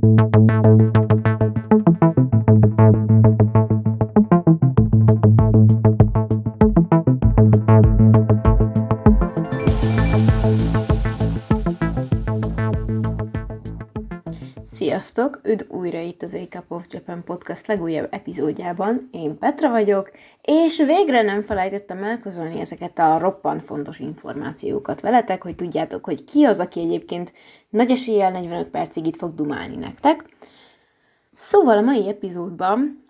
Sziasztok! Az A Cup of Japan podcast legújabb epizódjában. Én Petra vagyok, és végre nem felejtettem elközölni ezeket a roppant fontos információkat veletek, hogy tudjátok, hogy ki az, aki egyébként nagy eséllyel 45 percig itt fog dumálni nektek. Szóval a mai epizódban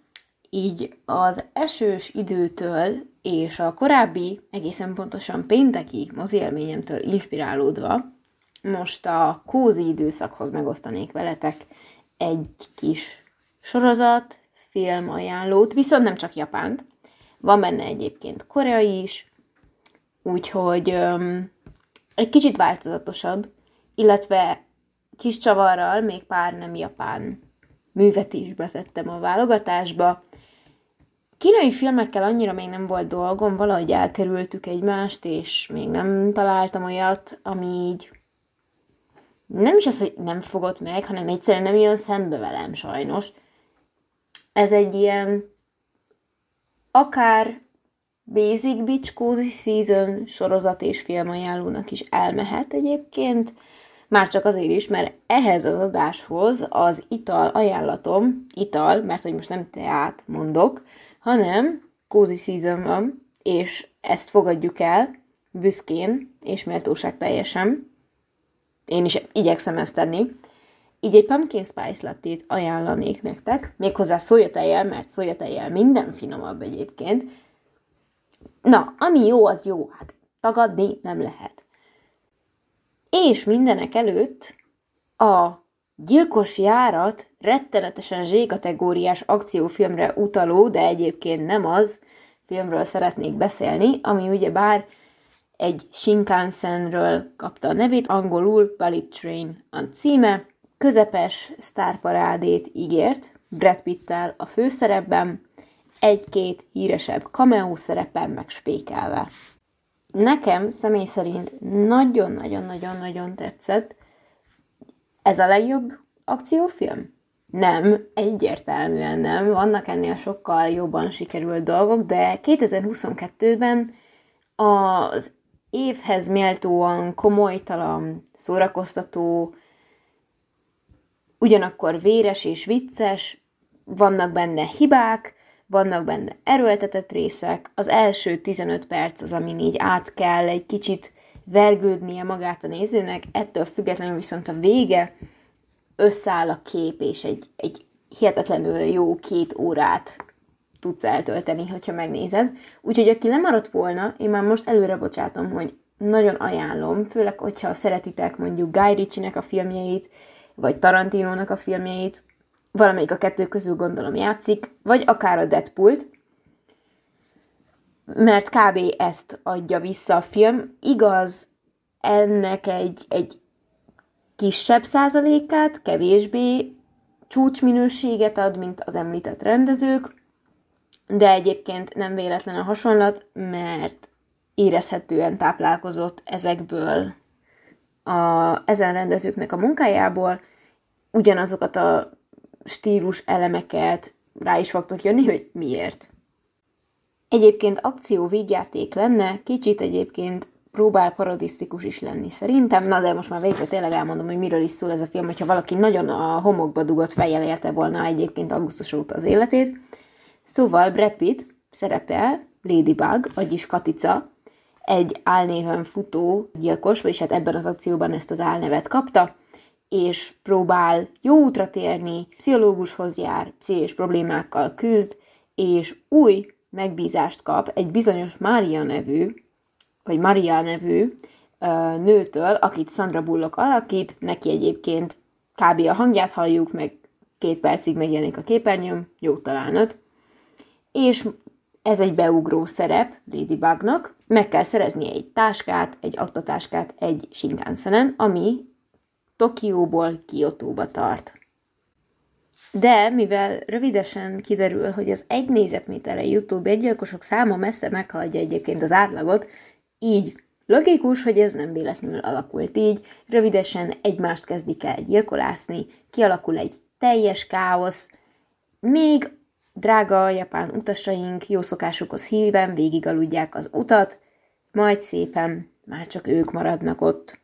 így az esős időtől és a korábbi, egészen pontosan pénteki mozi élményemtől inspirálódva most a kózi időszakhoz megosztanék veletek egy kis sorozat, film ajánlót, viszont nem csak japánt. Van benne egyébként koreai is, úgyhogy um, egy kicsit változatosabb, illetve kis csavarral még pár nem japán művet is betettem a válogatásba. Kínai filmekkel annyira még nem volt dolgom, valahogy elkerültük egymást, és még nem találtam olyat, ami így nem is az, hogy nem fogott meg, hanem egyszerűen nem jön szembe velem sajnos. Ez egy ilyen akár Basic Beach Cozy Season sorozat és filmajánlónak is elmehet egyébként, már csak azért is, mert ehhez az adáshoz az ital ajánlatom, ital, mert hogy most nem teát mondok, hanem Cozy Season van, és ezt fogadjuk el büszkén és méltóság teljesen én is igyekszem ezt tenni. Így egy pumpkin spice lattét ajánlanék nektek, méghozzá szójatejjel, mert szójatejjel minden finomabb egyébként. Na, ami jó, az jó, hát tagadni nem lehet. És mindenek előtt a Gyilkos járat rettenetesen Z-kategóriás akciófilmre utaló, de egyébként nem az, filmről szeretnék beszélni, ami ugye bár egy Shinkansenről kapta a nevét, angolul Bullet Train a címe, közepes sztárparádét ígért, Brad Pittel a főszerepben, egy-két híresebb cameo szerepen meg spékelve. Nekem személy szerint nagyon-nagyon-nagyon-nagyon tetszett. Ez a legjobb akciófilm? Nem, egyértelműen nem. Vannak ennél sokkal jobban sikerült dolgok, de 2022-ben az évhez méltóan komolytalan, szórakoztató, ugyanakkor véres és vicces, vannak benne hibák, vannak benne erőltetett részek, az első 15 perc az, amin így át kell egy kicsit vergődnie magát a nézőnek, ettől függetlenül viszont a vége összeáll a kép, és egy, egy hihetetlenül jó két órát tudsz eltölteni, hogyha megnézed. Úgyhogy aki lemaradt volna, én már most előre bocsátom, hogy nagyon ajánlom, főleg, hogyha szeretitek mondjuk Guy Ritchie-nek a filmjeit, vagy Tarantinónak a filmjeit, valamelyik a kettő közül gondolom játszik, vagy akár a Deadpool-t, mert kb. ezt adja vissza a film. Igaz, ennek egy, egy kisebb százalékát, kevésbé csúcsminőséget ad, mint az említett rendezők, de egyébként nem véletlen a hasonlat, mert érezhetően táplálkozott ezekből a, ezen rendezőknek a munkájából, ugyanazokat a stílus elemeket rá is fogtok jönni, hogy miért. Egyébként akció vígjáték lenne, kicsit egyébként próbál parodisztikus is lenni szerintem, na de most már végre tényleg elmondom, hogy miről is szól ez a film, hogyha valaki nagyon a homokba dugott fejjel érte volna egyébként augusztus óta az életét, Szóval Brad Pitt szerepel Ladybug, vagyis Katica, egy álnéven futó gyilkos, vagyis hát ebben az akcióban ezt az álnevet kapta, és próbál jó útra térni, pszichológushoz jár, pszichés problémákkal küzd, és új megbízást kap egy bizonyos Mária nevű, vagy Maria nevű nőtől, akit Sandra Bullock alakít, neki egyébként kb. a hangját halljuk, meg két percig megjelenik a képernyőn, jó talán öt, és ez egy beugró szerep Ladybugnak, meg kell szerezni egy táskát, egy aktatáskát egy Shinkansenen, ami Tokióból Kiotóba tart. De mivel rövidesen kiderül, hogy az egy nézetméterre jutó bérgyilkosok száma messze meghaladja egyébként az átlagot, így logikus, hogy ez nem véletlenül alakult így, rövidesen egymást kezdik el gyilkolászni, kialakul egy teljes káosz, még drága japán utasaink jó szokásukhoz híven végig aludják az utat, majd szépen már csak ők maradnak ott.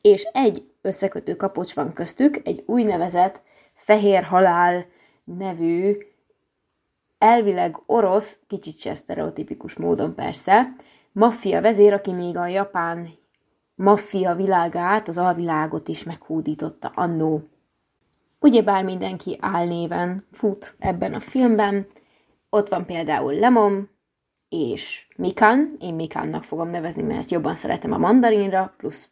És egy összekötő kapocs van köztük, egy úgynevezett fehér halál nevű, elvileg orosz, kicsit se sztereotipikus módon persze, maffia vezér, aki még a japán maffia világát, az alvilágot is meghódította annó. Ugyebár mindenki álnéven fut ebben a filmben. Ott van például Lemon és Mikan. Én Mikannak fogom nevezni, mert ezt jobban szeretem a mandarinra, plusz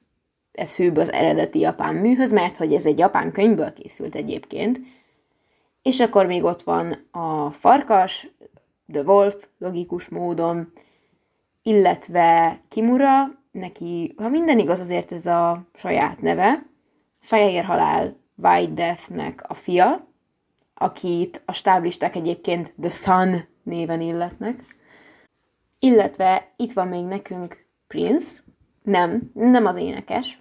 ez hűbb az eredeti japán műhöz, mert hogy ez egy japán könyvből készült egyébként. És akkor még ott van a farkas, The Wolf, logikus módon, illetve Kimura, neki, ha minden igaz, azért ez a saját neve, Fehér Halál White Deathnek a fia, akit a stáblisták egyébként The Sun néven illetnek. Illetve itt van még nekünk Prince, nem, nem az énekes,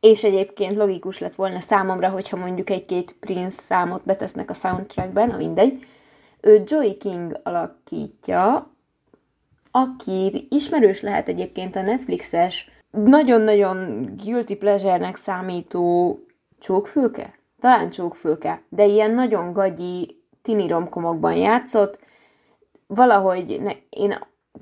és egyébként logikus lett volna számomra, hogyha mondjuk egy-két Prince számot betesznek a soundtrackben, a mindegy. Ő Joey King alakítja, aki ismerős lehet egyébként a Netflixes, nagyon-nagyon guilty pleasure-nek számító csókfülke? Talán csókfülke, de ilyen nagyon gagyi tini romkomokban játszott. Valahogy ne, én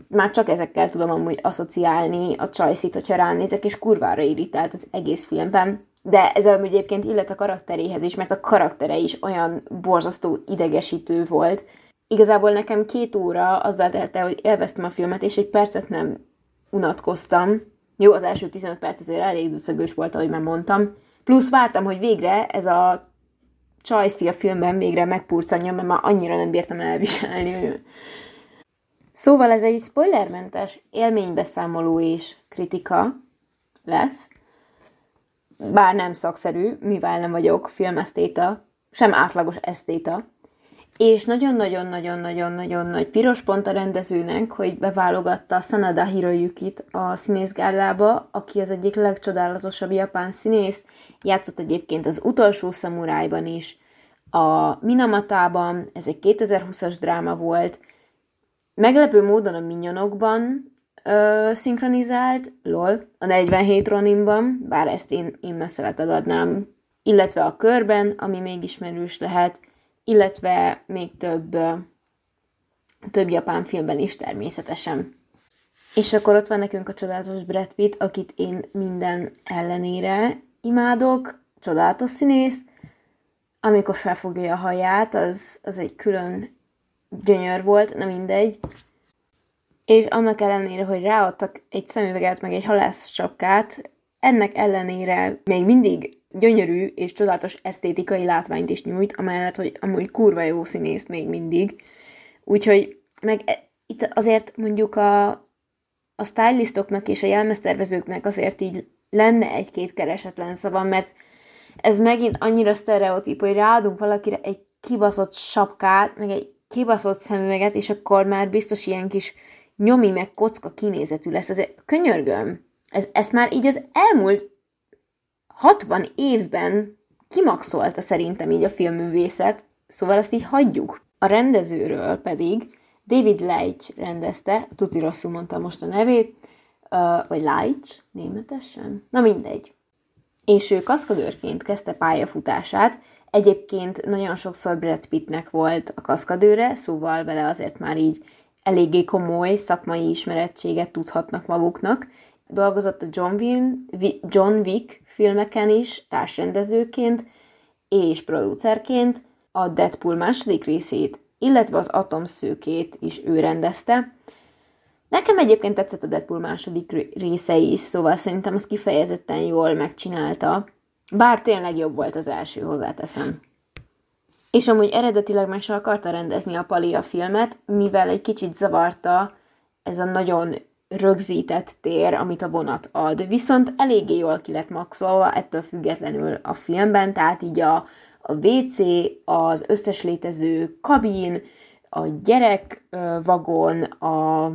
már csak ezekkel tudom amúgy asszociálni a csajszit, hogyha ránézek, és kurvára irritált az egész filmben. De ez amúgy egyébként illet a karakteréhez is, mert a karaktere is olyan borzasztó idegesítő volt. Igazából nekem két óra azzal telt el, hogy élveztem a filmet, és egy percet nem unatkoztam. Jó, az első 15 perc azért elég ducagős volt, ahogy már mondtam. Plusz vártam, hogy végre ez a Csajci a filmben végre megpurcanja, mert már annyira nem bírtam elviselni. Szóval ez egy spoilermentes élménybeszámoló és kritika lesz, bár nem szakszerű, mivel nem vagyok filmesztéta, sem átlagos esztéta, és nagyon-nagyon-nagyon-nagyon-nagyon nagy piros pont a rendezőnek, hogy beválogatta Sanada Hiroyukit a színészgállába, aki az egyik legcsodálatosabb japán színész, játszott egyébként az utolsó szamurájban is, a Minamatában, ez egy 2020-as dráma volt, meglepő módon a Minyonokban ö, szinkronizált, lol, a 47 Roninban, bár ezt én, én messze adnám, illetve a Körben, ami még ismerős lehet, illetve még több, több japán filmben is természetesen. És akkor ott van nekünk a csodálatos Brad Pitt, akit én minden ellenére imádok, csodálatos színész, amikor felfogja a haját, az, az egy külön gyönyör volt, nem mindegy. És annak ellenére, hogy ráadtak egy szemüveget, meg egy halász csapkát, ennek ellenére még mindig gyönyörű és csodálatos esztétikai látványt is nyújt, amellett, hogy amúgy kurva jó színész még mindig. Úgyhogy meg e, itt azért mondjuk a, a stylistoknak és a jelmeztervezőknek azért így lenne egy-két keresetlen szava, mert ez megint annyira sztereotíp, hogy ráadunk valakire egy kibaszott sapkát, meg egy kibaszott szemüveget, és akkor már biztos ilyen kis nyomi meg kocka kinézetű lesz. Ez könyörgöm. Ez, ezt már így az elmúlt 60 évben kimaxolta szerintem így a filmművészet, szóval azt így hagyjuk. A rendezőről pedig David Leitch rendezte, tuti rosszul mondtam most a nevét, vagy Leitch németesen, na mindegy. És ő kaszkadőrként kezdte pályafutását, egyébként nagyon sokszor Brad Pittnek volt a kaszkadőre, szóval vele azért már így eléggé komoly szakmai ismerettséget tudhatnak maguknak. Dolgozott a John, Win, John Wick filmeken is, társrendezőként és producerként, a Deadpool második részét, illetve az Atomszőkét is ő rendezte. Nekem egyébként tetszett a Deadpool második része is, szóval szerintem az kifejezetten jól megcsinálta, bár tényleg jobb volt az első, hozzáteszem. És amúgy eredetileg meg se akarta rendezni a Pali a filmet, mivel egy kicsit zavarta ez a nagyon rögzített tér, amit a vonat ad. Viszont eléggé jól ki lett maxolva ettől függetlenül a filmben, tehát így a, a WC, az összes létező kabin, a gyerekvagon, a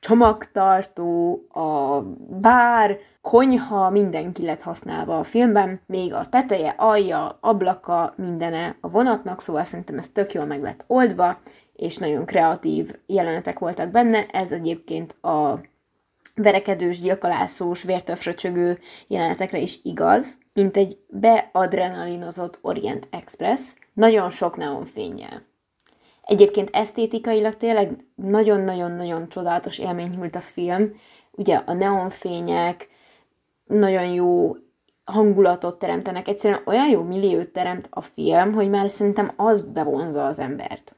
csomagtartó, a bár, konyha, mindenki lett használva a filmben, még a teteje, alja, ablaka, mindene a vonatnak, szóval szerintem ez tök jól meg lett oldva, és nagyon kreatív jelenetek voltak benne. Ez egyébként a verekedős, gyilkolászós, vértöfröcsögő jelenetekre is igaz, mint egy beadrenalinozott Orient Express, nagyon sok neonfényjel. Egyébként esztétikailag tényleg nagyon-nagyon-nagyon csodálatos élmény nyújt a film. Ugye a neonfények nagyon jó hangulatot teremtenek, egyszerűen olyan jó milliót teremt a film, hogy már szerintem az bevonza az embert.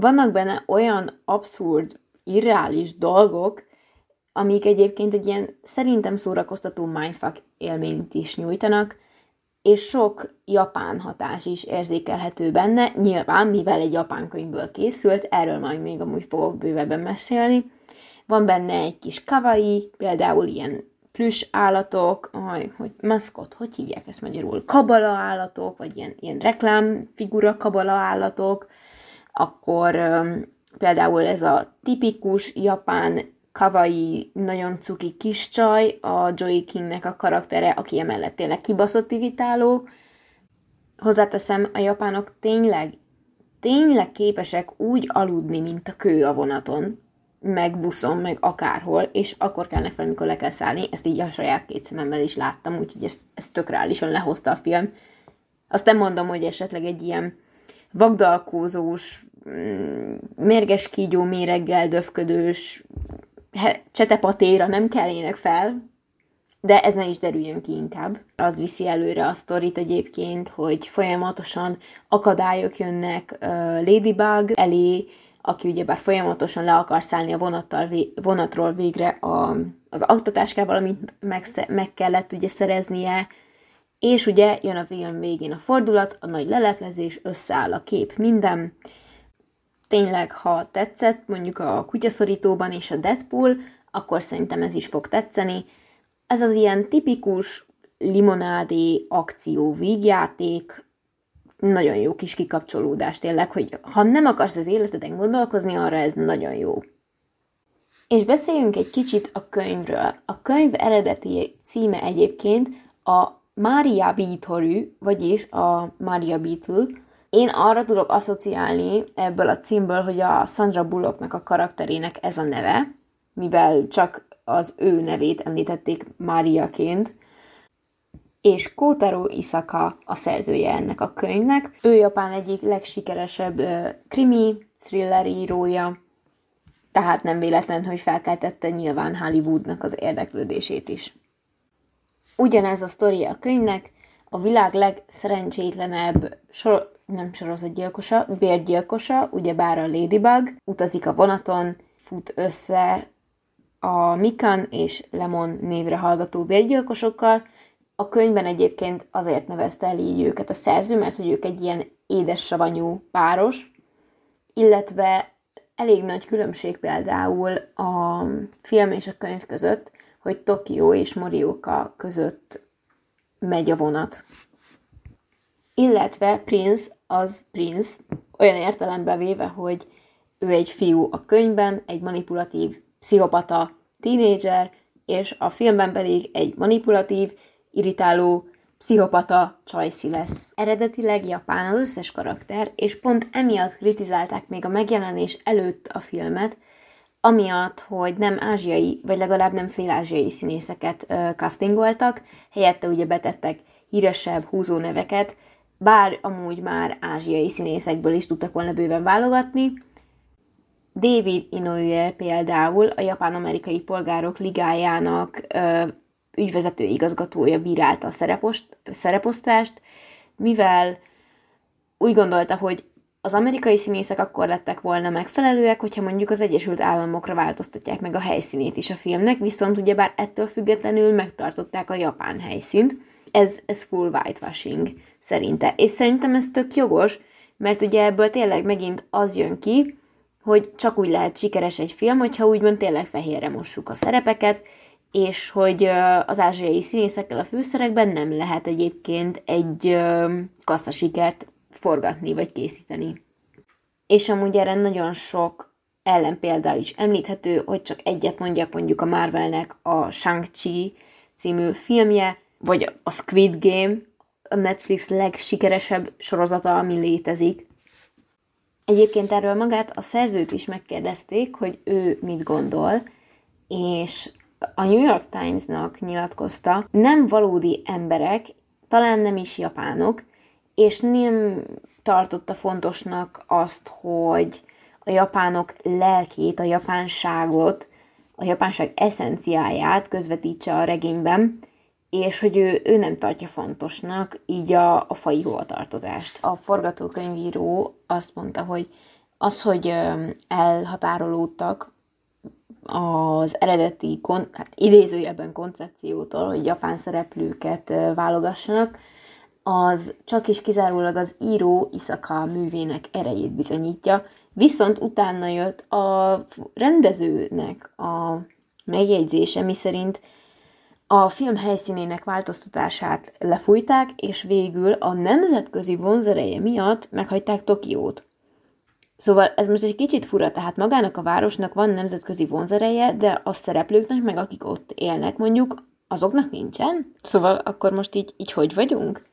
Vannak benne olyan abszurd, irreális dolgok, amik egyébként egy ilyen szerintem szórakoztató mindfuck élményt is nyújtanak, és sok japán hatás is érzékelhető benne, nyilván, mivel egy japán könyvből készült, erről majd még amúgy fogok bővebben mesélni. Van benne egy kis kawaii, például ilyen plüss állatok, hogy maszkot, hogy hívják ezt magyarul, kabala állatok, vagy ilyen, ilyen reklámfigura kabala állatok, akkor például ez a tipikus japán kawaii, nagyon cuki kis csaj, a Joey Kingnek a karaktere, aki emellett tényleg kibaszott ivitáló. Hozzáteszem, a japánok tényleg, tényleg képesek úgy aludni, mint a kő a vonaton, meg buszon, meg akárhol, és akkor kellnek fel, amikor le kell szállni. Ezt így a saját két szememmel is láttam, úgyhogy ezt, ezt tök reálisan lehozta a film. Azt nem mondom, hogy esetleg egy ilyen vagdalkózós, mm, mérges kígyó méreggel döfködős csetepatéra nem kellének fel, de ez ne is derüljön ki inkább. Az viszi előre a sztorit egyébként, hogy folyamatosan akadályok jönnek Ladybug elé, aki ugyebár folyamatosan le akar szállni a vonattal, vonatról végre a, az aktatáskával, amit meg, meg kellett ugye szereznie, és ugye jön a film végén a fordulat, a nagy leleplezés, összeáll a kép, minden, tényleg, ha tetszett, mondjuk a kutyaszorítóban és a Deadpool, akkor szerintem ez is fog tetszeni. Ez az ilyen tipikus limonádé akció vígjáték, nagyon jó kis kikapcsolódás tényleg, hogy ha nem akarsz az életeden gondolkozni, arra ez nagyon jó. És beszéljünk egy kicsit a könyvről. A könyv eredeti címe egyébként a Maria Beetle, vagyis a Maria Beetle, én arra tudok asszociálni ebből a címből, hogy a Sandra Bullocknak a karakterének ez a neve, mivel csak az ő nevét említették Máriaként, és Kotaro Isaka a szerzője ennek a könyvnek. Ő Japán egyik legsikeresebb krimi, thriller írója, tehát nem véletlen, hogy felkeltette nyilván Hollywoodnak az érdeklődését is. Ugyanez a sztoria a könyvnek, a világ legszerencsétlenebb sor- nem sorozatgyilkosa, bérgyilkosa, ugyebár a Ladybug, utazik a vonaton, fut össze a Mikan és Lemon névre hallgató bérgyilkosokkal. A könyvben egyébként azért nevezte el így őket a szerző, mert hogy ők egy ilyen édes savanyú páros, illetve elég nagy különbség például a film és a könyv között, hogy Tokió és Morioka között megy a vonat. Illetve Prince az Prince, olyan értelemben véve, hogy ő egy fiú a könyvben, egy manipulatív, pszichopata, tínédzser, és a filmben pedig egy manipulatív, irritáló, pszichopata csajszi lesz. Eredetileg japán az összes karakter, és pont emiatt kritizálták még a megjelenés előtt a filmet, amiatt, hogy nem ázsiai, vagy legalább nem félázsiai színészeket uh, castingoltak, helyette ugye betettek híresebb húzó neveket, bár amúgy már ázsiai színészekből is tudtak volna bőven válogatni. David Inoue például a Japán-Amerikai Polgárok Ligájának ö, ügyvezető igazgatója bírálta a szerepost, szereposztást, mivel úgy gondolta, hogy az amerikai színészek akkor lettek volna megfelelőek, hogyha mondjuk az Egyesült Államokra változtatják meg a helyszínét is a filmnek, viszont ugyebár ettől függetlenül megtartották a japán helyszínt. Ez, ez full whitewashing szerinte. És szerintem ez tök jogos, mert ugye ebből tényleg megint az jön ki, hogy csak úgy lehet sikeres egy film, hogyha úgymond tényleg fehérre mossuk a szerepeket, és hogy az ázsiai színészekkel a főszerekben nem lehet egyébként egy kasszasikert forgatni vagy készíteni. És amúgy erre nagyon sok ellenpélda is említhető, hogy csak egyet mondjak mondjuk a Marvelnek a Shang-Chi című filmje, vagy a Squid Game, a Netflix legsikeresebb sorozata, ami létezik. Egyébként erről magát a szerzőt is megkérdezték, hogy ő mit gondol, és a New York Times-nak nyilatkozta, nem valódi emberek, talán nem is japánok, és nem tartotta fontosnak azt, hogy a japánok lelkét, a japánságot, a japánság eszenciáját közvetítse a regényben, és hogy ő, ő nem tartja fontosnak így a, a fai hovatartozást. A forgatókönyvíró azt mondta, hogy az, hogy elhatárolódtak az eredeti, kon, hát idézőjebben koncepciótól, hogy japán szereplőket válogassanak, az csak is kizárólag az író Isaka művének erejét bizonyítja, viszont utána jött a rendezőnek a megjegyzése, miszerint a film helyszínének változtatását lefújták, és végül a nemzetközi vonzereje miatt meghagyták Tokiót. Szóval ez most egy kicsit fura, tehát magának a városnak van nemzetközi vonzereje, de a szereplőknek, meg akik ott élnek mondjuk, azoknak nincsen? Szóval akkor most így, így hogy vagyunk?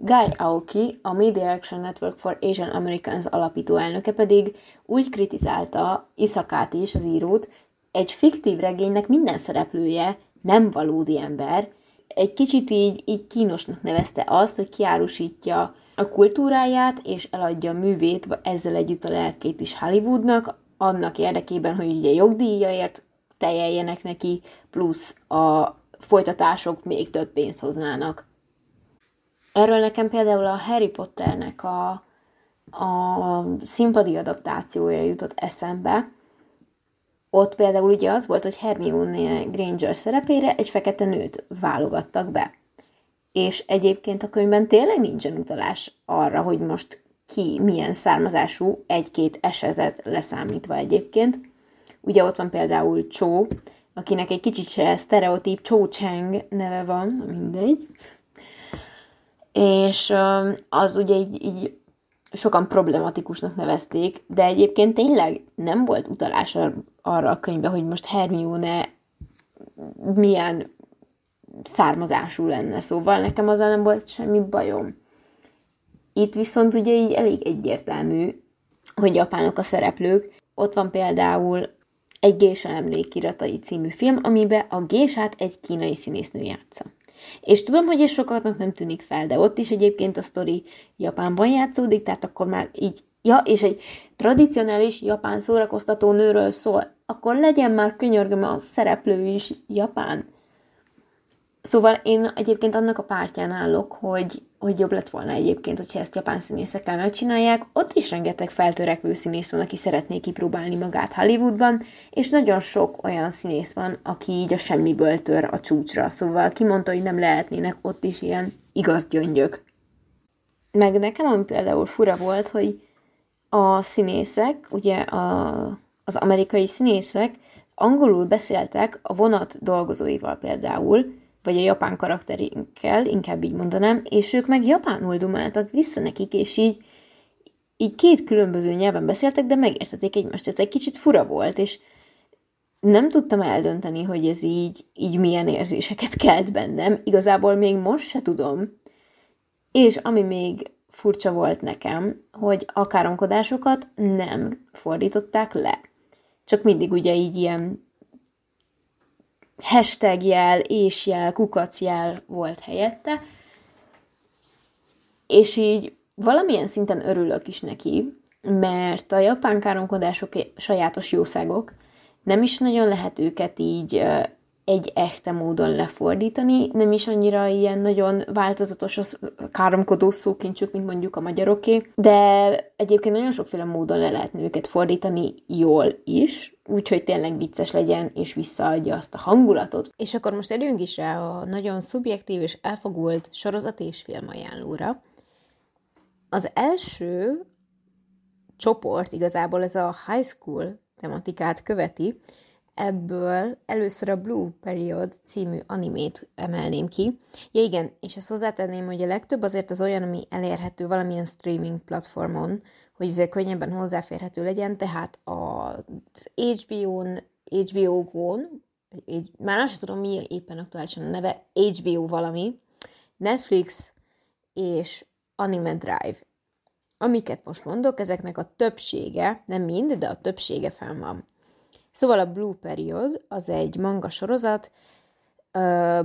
Guy Aoki, a Media Action Network for Asian Americans alapító elnöke pedig úgy kritizálta Iszakát is, az írót, egy fiktív regénynek minden szereplője nem valódi ember. Egy kicsit így, így kínosnak nevezte azt, hogy kiárusítja a kultúráját, és eladja a művét, ezzel együtt a lelkét is Hollywoodnak, annak érdekében, hogy ugye jogdíjaért teljeljenek neki, plusz a folytatások még több pénzt hoznának. Erről nekem például a Harry Potternek a, a színpadi adaptációja jutott eszembe. Ott például ugye az volt, hogy Hermione Granger szerepére egy fekete nőt válogattak be. És egyébként a könyvben tényleg nincsen utalás arra, hogy most ki milyen származású, egy-két esetet leszámítva egyébként. Ugye ott van például Cho, akinek egy kicsit se sztereotíp Cho Chang neve van, mindegy és az ugye így, így sokan problematikusnak nevezték, de egyébként tényleg nem volt utalás arra a könyvbe, hogy most Hermione milyen származású lenne, szóval nekem azzal nem volt semmi bajom. Itt viszont ugye így elég egyértelmű, hogy japánok a szereplők. Ott van például egy Gésa emlékiratai című film, amiben a Gésát egy kínai színésznő játsza. És tudom, hogy ez sokatnak nem tűnik fel, de ott is egyébként a sztori Japánban játszódik, tehát akkor már így, ja, és egy tradicionális japán szórakoztató nőről szól, akkor legyen már könyörgöm a szereplő is japán. Szóval én egyébként annak a pártján állok, hogy, hogy jobb lett volna egyébként, hogyha ezt japán színészekkel megcsinálják. Ott is rengeteg feltörekvő színész van, aki szeretné kipróbálni magát Hollywoodban, és nagyon sok olyan színész van, aki így a semmiből tör a csúcsra. Szóval kimondta, hogy nem lehetnének ott is ilyen igaz gyöngyök. Meg nekem, ami például fura volt, hogy a színészek, ugye a, az amerikai színészek angolul beszéltek a vonat dolgozóival például, vagy a japán karakterinkkel, inkább így mondanám, és ők meg japánul dumáltak vissza nekik, és így, így két különböző nyelven beszéltek, de megértették egymást. Ez egy kicsit fura volt, és nem tudtam eldönteni, hogy ez így, így milyen érzéseket kelt bennem. Igazából még most se tudom. És ami még furcsa volt nekem, hogy a káromkodásokat nem fordították le. Csak mindig ugye így ilyen hashtag jel, jel, kukac jel volt helyette, és így valamilyen szinten örülök is neki, mert a japán káromkodások sajátos jószágok, nem is nagyon lehet őket így egy echte módon lefordítani, nem is annyira ilyen nagyon változatos a káromkodó szókincsük, mint mondjuk a magyaroké, de egyébként nagyon sokféle módon le lehetne őket fordítani jól is, úgyhogy tényleg vicces legyen, és visszaadja azt a hangulatot. És akkor most erőnk is rá a nagyon szubjektív és elfogult sorozat és film ajánlóra. Az első csoport igazából ez a high school tematikát követi, ebből először a Blue Period című animét emelném ki. Ja igen, és ezt hozzátenném, hogy a legtöbb azért az olyan, ami elérhető valamilyen streaming platformon, hogy azért könnyebben hozzáférhető legyen, tehát az HBO-n, HBO Go-n, már azt sem tudom, mi éppen aktuálisan a neve, HBO valami, Netflix és Anime Drive. Amiket most mondok, ezeknek a többsége, nem mind, de a többsége fenn van. Szóval a Blue Period az egy manga sorozat,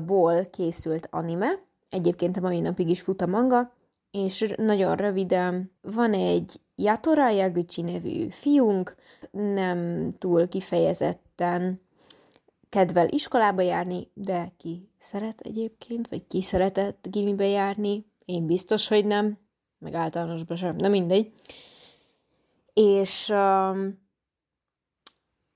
ból készült anime, egyébként a mai napig is fut a manga, és nagyon röviden van egy Yatora Yaguchi nevű fiunk, nem túl kifejezetten kedvel iskolába járni, de ki szeret egyébként, vagy ki szeretett gimibe járni, én biztos, hogy nem, meg általánosban sem, nem mindegy. És um,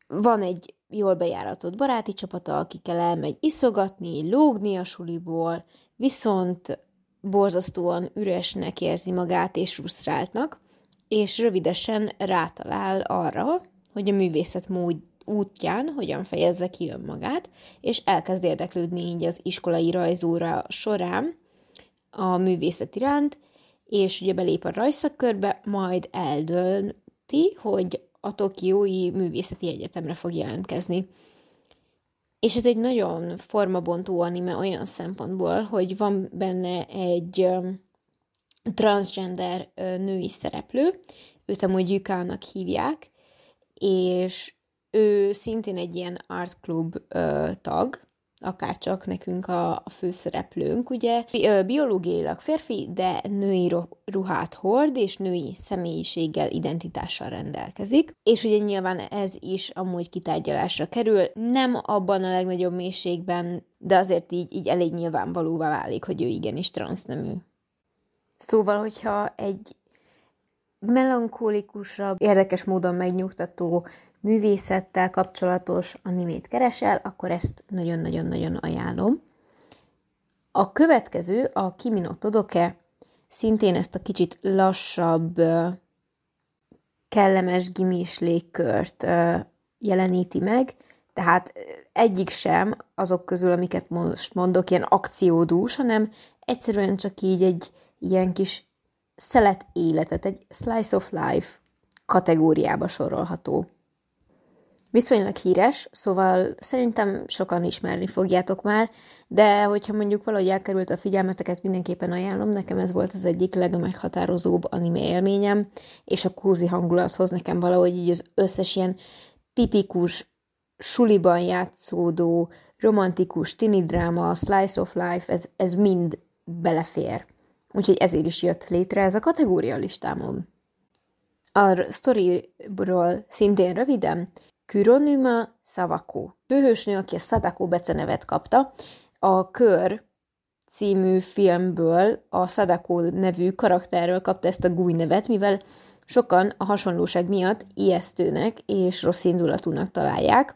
van egy jól bejáratott baráti csapata, akikkel elmegy iszogatni, lógni a suliból, viszont borzasztóan üresnek érzi magát és frusztráltnak, és rövidesen rátalál arra, hogy a művészet mód útján hogyan fejezze ki önmagát, és elkezd érdeklődni így az iskolai rajzóra során a művészet iránt, és ugye belép a rajszakkörbe, majd eldönti, hogy a Tokiói Művészeti Egyetemre fog jelentkezni. És ez egy nagyon formabontó anime olyan szempontból, hogy van benne egy transgender női szereplő, őt amúgy Yukának hívják, és ő szintén egy ilyen art club tag, akár csak nekünk a, a főszereplőnk, ugye biológiailag férfi, de női ruhát hord, és női személyiséggel, identitással rendelkezik. És ugye nyilván ez is amúgy kitárgyalásra kerül, nem abban a legnagyobb mélységben, de azért így, így elég nyilvánvalóvá válik, hogy ő igenis transznemű. Szóval, hogyha egy melankólikusabb, érdekes módon megnyugtató művészettel kapcsolatos animét keresel, akkor ezt nagyon-nagyon-nagyon ajánlom. A következő, a Kimino Todoke, szintén ezt a kicsit lassabb, kellemes gimis légkört jeleníti meg, tehát egyik sem azok közül, amiket most mondok, ilyen akciódús, hanem egyszerűen csak így egy ilyen kis szelet életet, egy slice of life kategóriába sorolható viszonylag híres, szóval szerintem sokan ismerni fogjátok már, de hogyha mondjuk valahogy elkerült a figyelmeteket, mindenképpen ajánlom, nekem ez volt az egyik legmeghatározóbb anime élményem, és a kózi hangulathoz nekem valahogy így az összes ilyen tipikus suliban játszódó, romantikus tini dráma, slice of life, ez, ez mind belefér. Úgyhogy ezért is jött létre ez a kategória listámon. A sztoriról szintén röviden, Kuronuma Savako. Főhősnő, aki a Sadako becenevet kapta, a Kör című filmből a Sadako nevű karakterről kapta ezt a gúj nevet, mivel sokan a hasonlóság miatt ijesztőnek és rossz indulatúnak találják,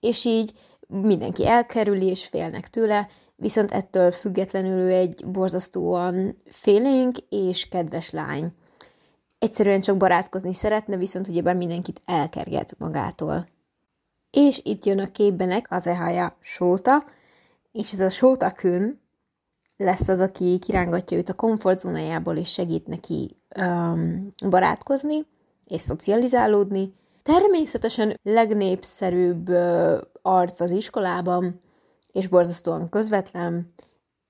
és így mindenki elkerüli és félnek tőle, viszont ettől függetlenül ő egy borzasztóan félénk és kedves lány. Egyszerűen csak barátkozni szeretne, viszont ugyebár mindenkit elkerget magától. És itt jön a képbenek az ehája Sóta, és ez a Sóta Kün lesz az, aki kirángatja őt a komfortzónájából, és segít neki um, barátkozni, és szocializálódni. Természetesen legnépszerűbb uh, arc az iskolában, és borzasztóan közvetlen,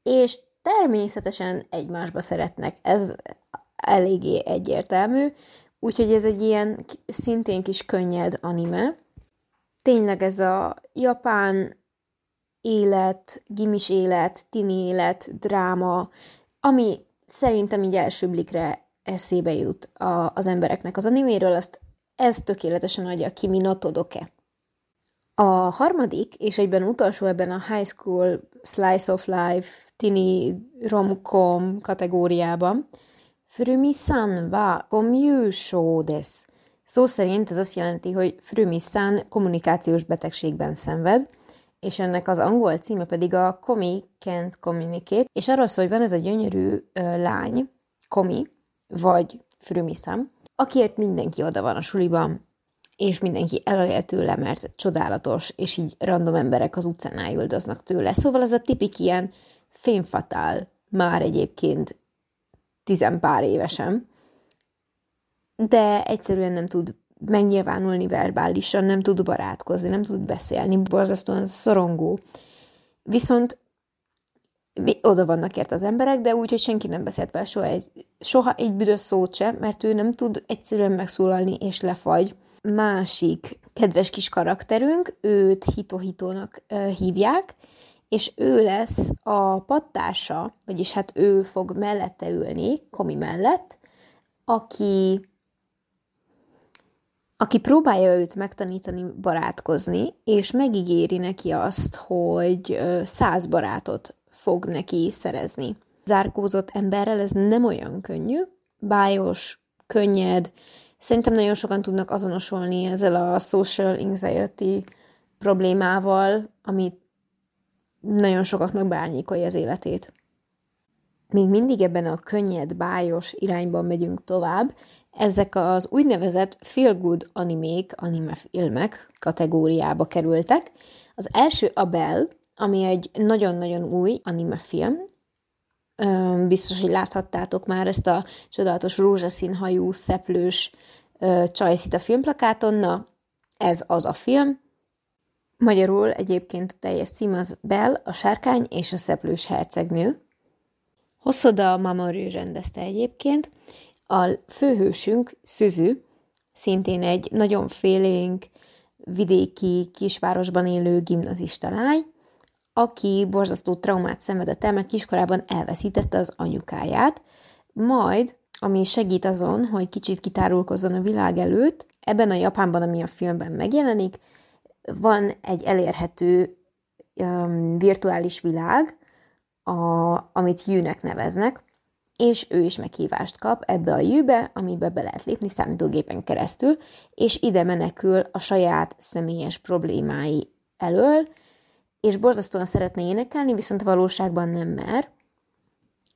és természetesen egymásba szeretnek. Ez eléggé egyértelmű, úgyhogy ez egy ilyen szintén kis könnyed anime, tényleg ez a japán élet, gimis élet, tini élet, dráma, ami szerintem így első blikre eszébe jut a, az embereknek az animéről, azt ez tökéletesen adja ki, mi Notodoke. A harmadik, és egyben utolsó ebben a High School Slice of Life tini romcom kategóriában, Komyu shou desu. Szó szerint ez azt jelenti, hogy Frümissan kommunikációs betegségben szenved, és ennek az angol címe pedig a Komi Can't Communicate, és arról szól, hogy van ez a gyönyörű ö, lány, Komi, vagy Frümissan, akiért mindenki oda van a suliban, és mindenki elölél tőle, mert csodálatos, és így random emberek az utcán ájuldoznak tőle. Szóval ez a tipik ilyen fényfatál már egyébként tizenpár évesen, de egyszerűen nem tud megnyilvánulni verbálisan, nem tud barátkozni, nem tud beszélni, borzasztóan szorongó. Viszont oda vannak ért az emberek, de úgy, hogy senki nem beszélt vele soha egy, soha egy büdös szót sem, mert ő nem tud egyszerűen megszólalni, és lefagy. Másik kedves kis karakterünk, őt Hito-Hitónak hívják, és ő lesz a pattársa, vagyis hát ő fog mellette ülni, Komi mellett, aki aki próbálja őt megtanítani barátkozni, és megígéri neki azt, hogy száz barátot fog neki szerezni. Zárkózott emberrel ez nem olyan könnyű, bájos, könnyed, szerintem nagyon sokan tudnak azonosulni ezzel a social anxiety problémával, amit nagyon sokaknak bárnyékolja az életét. Még mindig ebben a könnyed, bájos irányban megyünk tovább, ezek az úgynevezett feel good animék, anime filmek kategóriába kerültek. Az első a Bell, ami egy nagyon-nagyon új anime film. Biztos, hogy láthattátok már ezt a csodálatos rózsaszín hajú, szeplős csajszit a filmplakáton. Na, ez az a film. Magyarul egyébként a teljes cím az Bell, a sárkány és a szeplős hercegnő. Hosszoda Mamoru rendezte egyébként, a főhősünk, Szüzü, szintén egy nagyon félénk, vidéki kisvárosban élő gimnazista lány, aki borzasztó traumát szenvedett el, mert kiskorában elveszítette az anyukáját, majd, ami segít azon, hogy kicsit kitárulkozzon a világ előtt, ebben a Japánban, ami a filmben megjelenik, van egy elérhető um, virtuális világ, a, amit Jűnek neveznek, és ő is meghívást kap ebbe a jűbe, amibe be lehet lépni számítógépen keresztül, és ide menekül a saját személyes problémái elől, és borzasztóan szeretne énekelni, viszont valóságban nem mer,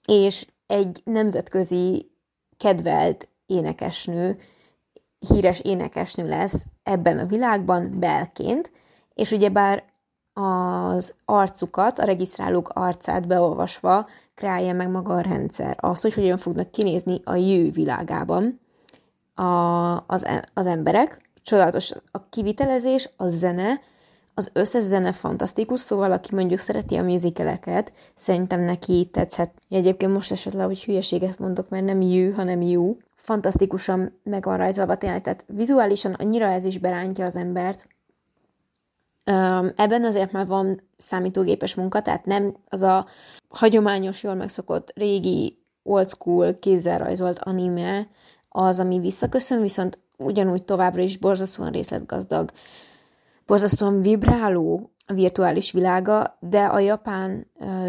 és egy nemzetközi kedvelt énekesnő, híres énekesnő lesz ebben a világban belként, és ugyebár az arcukat, a regisztrálók arcát beolvasva kreálja meg maga a rendszer. Az, hogy hogyan fognak kinézni a jövő világában a, az, e, az emberek. Csodálatos a kivitelezés, a zene, az összes zene fantasztikus, szóval aki mondjuk szereti a musicaleket, szerintem neki tetszhet. Egyébként most esetleg, hogy hülyeséget mondok, mert nem jű, hanem jó. Fantasztikusan meg van rajzolva tényleg, tehát vizuálisan annyira ez is berántja az embert, Ebben azért már van számítógépes munka, tehát nem az a hagyományos, jól megszokott régi, old school, kézzel rajzolt anime az, ami visszaköszön, viszont ugyanúgy továbbra is borzasztóan részletgazdag, borzasztóan vibráló virtuális világa, de a japán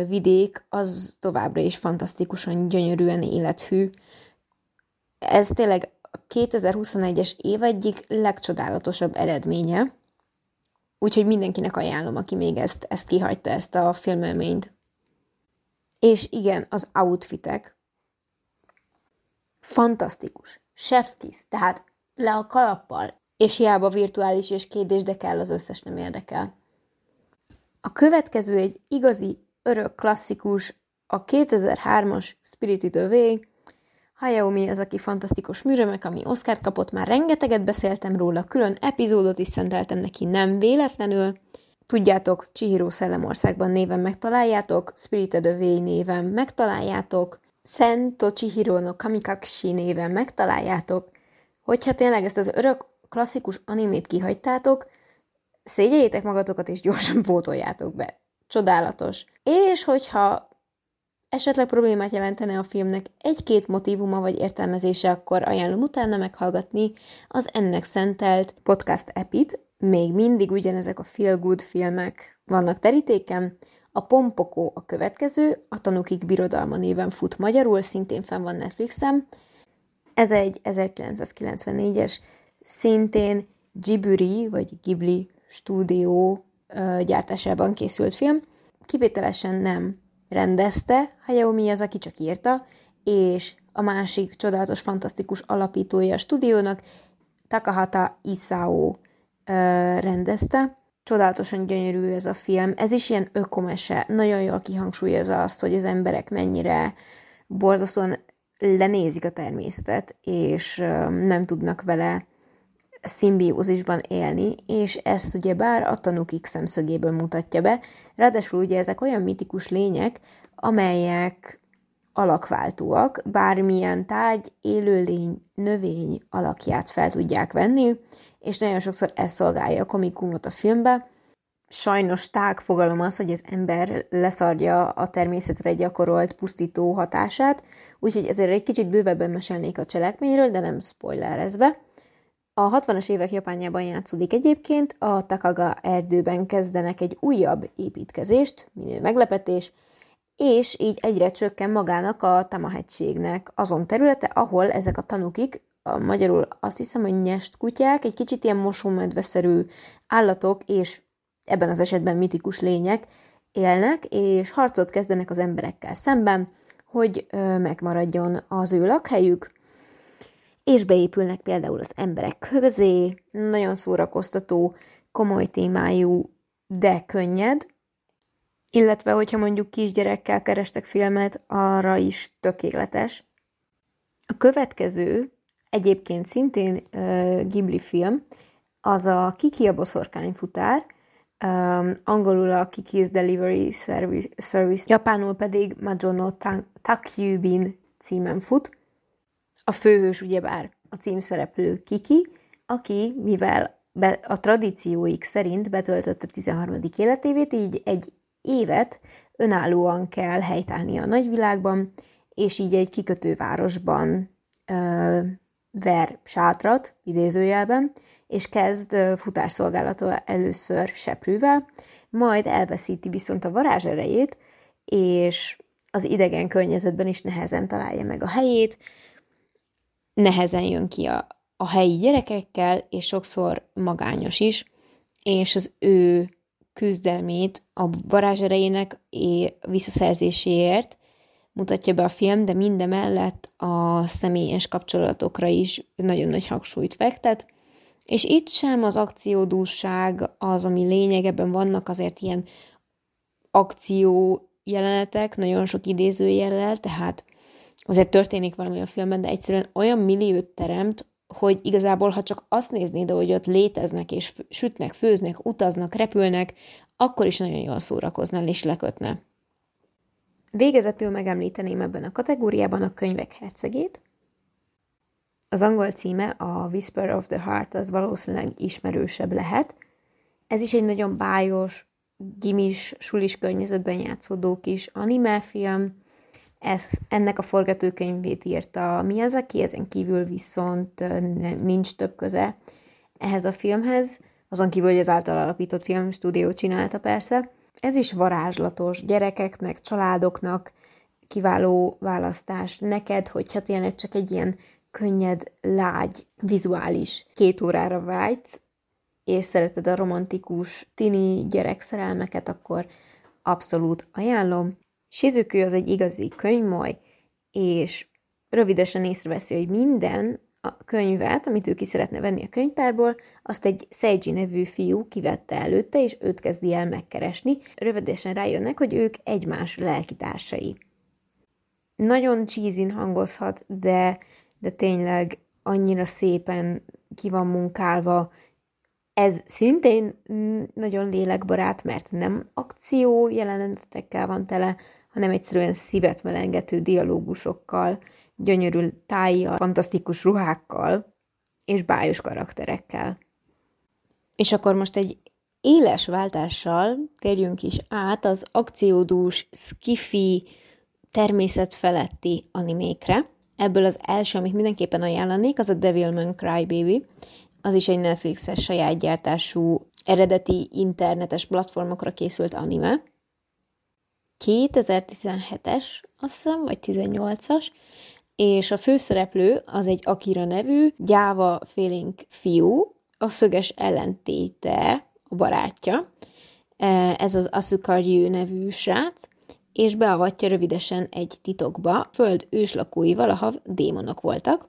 vidék az továbbra is fantasztikusan gyönyörűen élethű. Ez tényleg a 2021-es év egyik legcsodálatosabb eredménye, Úgyhogy mindenkinek ajánlom, aki még ezt, ezt kihagyta, ezt a filmelményt. És igen, az outfitek. Fantasztikus. Chefskis, tehát le a kalappal, és hiába virtuális és kérdés, de kell, az összes nem érdekel. A következő egy igazi, örök klasszikus, a 2003-as Spirited Away, Hayaomi az, aki fantasztikus műremek, ami Oscar kapott, már rengeteget beszéltem róla, külön epizódot is szenteltem neki nem véletlenül. Tudjátok, Chihiro Szellemországban néven megtaláljátok, Spirited Away néven megtaláljátok, Sento Chihiro no Kamikakushi néven megtaláljátok. Hogyha tényleg ezt az örök klasszikus animét kihagytátok, szégyeljétek magatokat és gyorsan pótoljátok be. Csodálatos. És hogyha esetleg problémát jelentene a filmnek egy-két motivuma vagy értelmezése, akkor ajánlom utána meghallgatni az ennek szentelt podcast epit. Még mindig ugyanezek a feel good filmek vannak terítéken. A Pompokó a következő, a Tanukik Birodalma néven fut magyarul, szintén fenn van Netflixen. Ez egy 1994-es, szintén Ghibli vagy Ghibli stúdió gyártásában készült film. Kivételesen nem rendezte, Hayao Miyazaki csak írta, és a másik csodálatos, fantasztikus alapítója a stúdiónak Takahata Isao rendezte. Csodálatosan gyönyörű ez a film. Ez is ilyen ökomese. Nagyon jól kihangsúlyozza azt, hogy az emberek mennyire borzasztóan lenézik a természetet, és nem tudnak vele szimbiózisban élni, és ezt ugye bár a tanúkik szemszögéből mutatja be, ráadásul ugye ezek olyan mitikus lények, amelyek alakváltóak, bármilyen tárgy, élőlény, növény alakját fel tudják venni, és nagyon sokszor ez szolgálja a komikumot a filmbe. Sajnos tág fogalom az, hogy az ember leszarja a természetre gyakorolt pusztító hatását, úgyhogy ezért egy kicsit bővebben mesélnék a cselekményről, de nem spoilerezve. A 60-as évek Japánjában játszódik egyébként, a Takaga erdőben kezdenek egy újabb építkezést, minél meglepetés, és így egyre csökken magának a Tamahegységnek azon területe, ahol ezek a tanukik, a magyarul azt hiszem, hogy nyest kutyák, egy kicsit ilyen mosómedveszerű állatok, és ebben az esetben mitikus lények élnek, és harcot kezdenek az emberekkel szemben, hogy megmaradjon az ő lakhelyük, és beépülnek például az emberek közé, nagyon szórakoztató, komoly témájú, de könnyed, illetve hogyha mondjuk kisgyerekkel kerestek filmet, arra is tökéletes. A következő, egyébként szintén uh, Ghibli film, az a Kiki a boszorkányfutár, um, angolul a Kiki's Delivery Service, Service japánul pedig Majono Takyubin címen fut. A főhős ugyebár a címszereplő Kiki, aki, mivel be, a tradícióik szerint betöltötte 13. életévét, így egy évet önállóan kell helytállni a nagyvilágban, és így egy kikötővárosban ö, ver sátrat, idézőjelben, és kezd futásszolgálatot először seprűvel, majd elveszíti viszont a varázserejét, és az idegen környezetben is nehezen találja meg a helyét, nehezen jön ki a, a helyi gyerekekkel, és sokszor magányos is, és az ő küzdelmét a varázserejének visszaszerzéséért mutatja be a film, de mindemellett a személyes kapcsolatokra is nagyon nagy hangsúlyt fektet, és itt sem az akciódúság az, ami lényegeben vannak azért ilyen akció jelenetek, nagyon sok idézőjellel, tehát azért történik valami a filmben, de egyszerűen olyan milliót teremt, hogy igazából, ha csak azt néznéd, hogy ott léteznek, és sütnek, főznek, utaznak, repülnek, akkor is nagyon jól szórakoznál és lekötne. Végezetül megemlíteném ebben a kategóriában a könyvek hercegét. Az angol címe a Whisper of the Heart, az valószínűleg ismerősebb lehet. Ez is egy nagyon bájos, gimis, sulis környezetben játszódó kis animefilm, ez, ennek a forgatókönyvét írta Miyazaki, ezen kívül viszont nem, nincs több köze ehhez a filmhez, azon kívül, hogy az által alapított filmstúdió csinálta persze. Ez is varázslatos, gyerekeknek, családoknak kiváló választás. Neked, hogyha tényleg csak egy ilyen könnyed, lágy, vizuális két órára vágysz, és szereted a romantikus tini gyerekszerelmeket, akkor abszolút ajánlom. Shizuku az egy igazi könyvmoly, és rövidesen észreveszi, hogy minden a könyvet, amit ő ki szeretne venni a könyvtárból, azt egy Seiji nevű fiú kivette előtte, és őt kezdi el megkeresni. Rövidesen rájönnek, hogy ők egymás lelkitársai. Nagyon cheesy hangozhat, de, de tényleg annyira szépen ki van munkálva. Ez szintén nagyon lélekbarát, mert nem akció jelenetekkel van tele, hanem egyszerűen szívet melengető dialógusokkal, gyönyörű tájjal, fantasztikus ruhákkal és bájos karakterekkel. És akkor most egy éles váltással térjünk is át az akciódús, skifi, természetfeletti animékre. Ebből az első, amit mindenképpen ajánlanék, az a Devilman Crybaby. Az is egy Netflixes saját gyártású, eredeti internetes platformokra készült anime. 2017-es, azt hiszem, vagy 18-as, és a főszereplő az egy Akira nevű, gyáva félénk fiú, a szöges ellentéte a barátja, e, ez az Asukaryu nevű srác, és beavatja rövidesen egy titokba, föld őslakóival, ahol démonok voltak.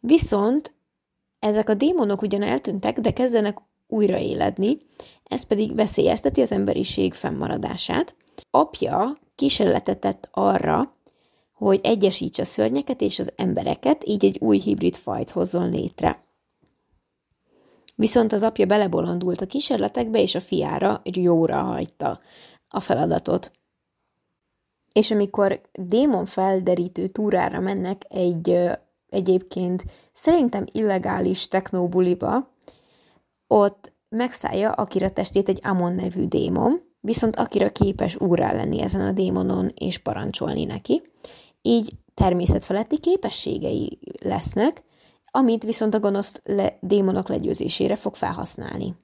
Viszont Ezek a démonok ugyan eltűntek, de kezdenek újraéledni, ez pedig veszélyezteti az emberiség fennmaradását. Apja kísérletet tett arra, hogy egyesítse a szörnyeket és az embereket, így egy új hibrid fajt hozzon létre. Viszont az apja belebolondult a kísérletekbe, és a fiára jóra hagyta a feladatot. És amikor démon felderítő túrára mennek egy egyébként szerintem illegális technóbuliba, ott megszállja Akira testét egy Amon nevű démon, viszont Akira képes úrá lenni ezen a démonon és parancsolni neki. Így természetfeletti képességei lesznek, amit viszont a gonosz le- démonok legyőzésére fog felhasználni.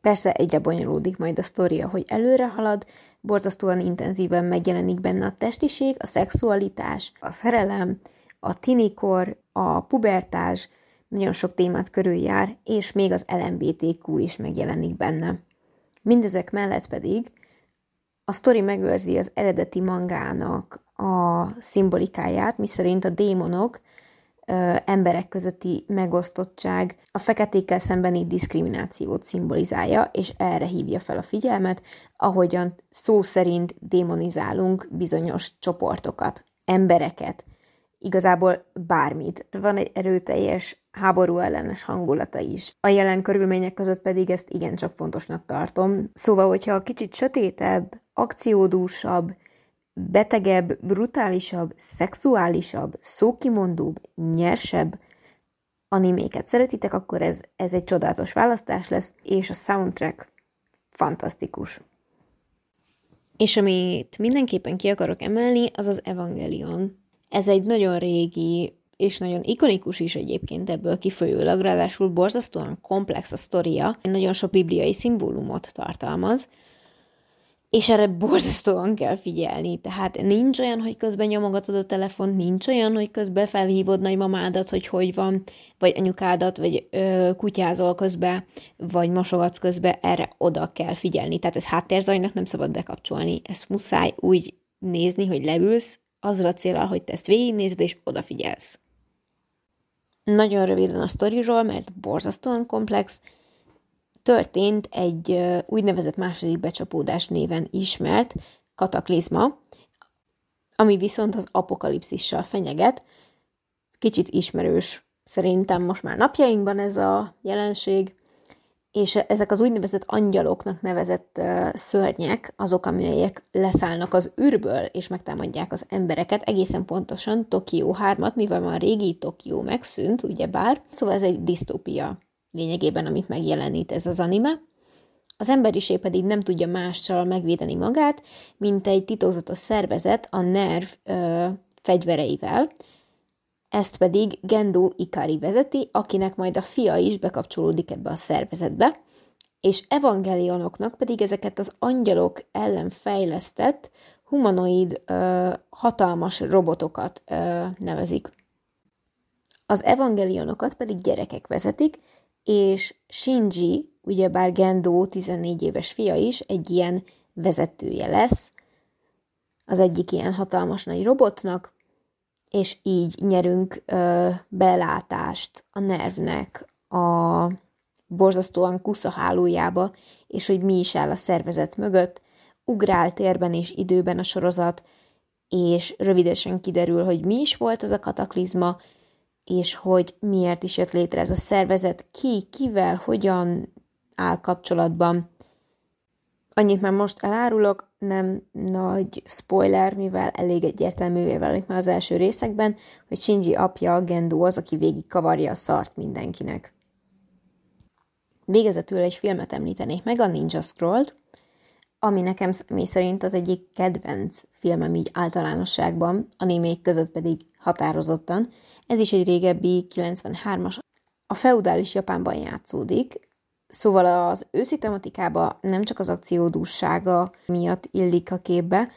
Persze egyre bonyolódik majd a sztoria, hogy előre halad, borzasztóan intenzíven megjelenik benne a testiség, a szexualitás, a szerelem, a tinikor, a pubertás, nagyon sok témát körüljár, és még az LMBTQ is megjelenik benne. Mindezek mellett pedig a sztori megőrzi az eredeti mangának a szimbolikáját, miszerint a démonok ö, emberek közötti megosztottság a feketékkel szembeni diszkriminációt szimbolizálja, és erre hívja fel a figyelmet, ahogyan szó szerint démonizálunk bizonyos csoportokat, embereket, igazából bármit. Van egy erőteljes háború ellenes hangulata is. A jelen körülmények között pedig ezt igencsak fontosnak tartom. Szóval, hogyha kicsit sötétebb, akciódúsabb, betegebb, brutálisabb, szexuálisabb, szókimondóbb, nyersebb animéket szeretitek, akkor ez, ez egy csodálatos választás lesz, és a soundtrack fantasztikus. És amit mindenképpen ki akarok emelni, az az Evangelion. Ez egy nagyon régi, és nagyon ikonikus is egyébként ebből kifolyólag, ráadásul borzasztóan komplex a sztoria, nagyon sok bibliai szimbólumot tartalmaz, és erre borzasztóan kell figyelni. Tehát nincs olyan, hogy közben nyomogatod a telefont, nincs olyan, hogy közben felhívod nagymamádat, hogy hogy van, vagy anyukádat, vagy ö, kutyázol közben, vagy mosogatsz közben, erre oda kell figyelni. Tehát ez háttérzajnak nem szabad bekapcsolni. Ezt muszáj úgy nézni, hogy leülsz, azzal a hogy te ezt végignézed és odafigyelsz. Nagyon röviden a sztoriról, mert borzasztóan komplex, történt egy úgynevezett második becsapódás néven ismert kataklizma, ami viszont az apokalipszissal fenyeget. Kicsit ismerős szerintem most már napjainkban ez a jelenség, és ezek az úgynevezett angyaloknak nevezett uh, szörnyek, azok, amelyek leszállnak az űrből, és megtámadják az embereket, egészen pontosan Tokió 3-at, mivel már a régi Tokió megszűnt, ugyebár, szóval ez egy disztópia lényegében, amit megjelenít ez az anime. Az emberiség pedig nem tudja mással megvédeni magát, mint egy titokzatos szervezet a NERV ö, fegyvereivel, ezt pedig Gendo Ikari vezeti, akinek majd a fia is bekapcsolódik ebbe a szervezetbe, és evangelionoknak pedig ezeket az angyalok ellen fejlesztett humanoid ö, hatalmas robotokat ö, nevezik. Az evangelionokat pedig gyerekek vezetik, és Shinji, ugyebár Gendo 14 éves fia is egy ilyen vezetője lesz, az egyik ilyen hatalmas nagy robotnak, és így nyerünk ö, belátást a nervnek a borzasztóan kusza hálójába, és hogy mi is áll a szervezet mögött, ugrál térben és időben a sorozat, és rövidesen kiderül, hogy mi is volt az a kataklizma, és hogy miért is jött létre ez a szervezet, ki, kivel, hogyan áll kapcsolatban. Annyit már most elárulok, nem nagy spoiler, mivel elég egyértelművé válik már az első részekben, hogy Shinji apja, Gendo az, aki végig kavarja a szart mindenkinek. Végezetül egy filmet említenék meg, a Ninja Scroll-t, ami nekem mi szerint az egyik kedvenc filmem így általánosságban, a némék között pedig határozottan, ez is egy régebbi 93-as. A feudális Japánban játszódik, szóval az őszi tematikába nem csak az akciódússága miatt illik a képbe,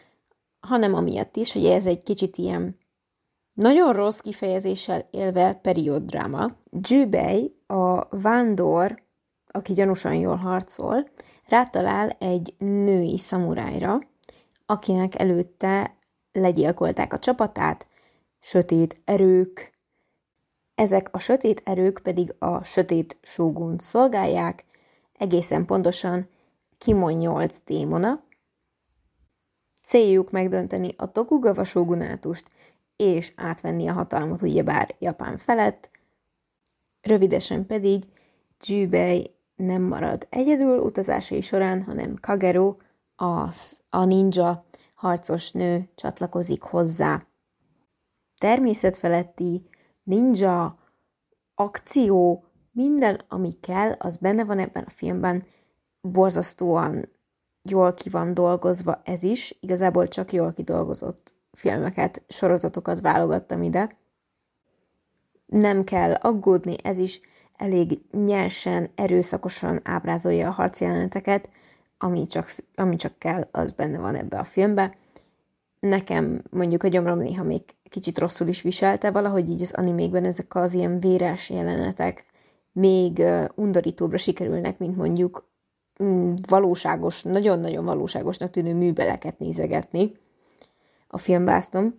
hanem amiatt is, hogy ez egy kicsit ilyen nagyon rossz kifejezéssel élve perióddráma. Jubei, a vándor, aki gyanúsan jól harcol, rátalál egy női szamurájra, akinek előtte legyilkolták a csapatát, sötét erők, ezek a sötét erők pedig a sötét sógunt szolgálják, egészen pontosan Kimon 8 démona. Céljuk megdönteni a Tokugawa sógunátust, és átvenni a hatalmat ugyebár Japán felett, rövidesen pedig Jubei nem marad egyedül utazásai során, hanem Kagero, az, a ninja harcos nő csatlakozik hozzá. Természetfeletti ninja, akció, minden, ami kell, az benne van ebben a filmben, borzasztóan jól ki van dolgozva ez is, igazából csak jól kidolgozott filmeket, sorozatokat válogattam ide. Nem kell aggódni, ez is elég nyersen, erőszakosan ábrázolja a harcjeleneteket, ami csak, ami csak kell, az benne van ebbe a filmbe. Nekem mondjuk a gyomrom néha még kicsit rosszul is viselte, valahogy így az animékben ezek az ilyen véres jelenetek még undorítóbbra sikerülnek, mint mondjuk mm, valóságos, nagyon-nagyon valóságosnak tűnő műbeleket nézegetni a filmbásztom.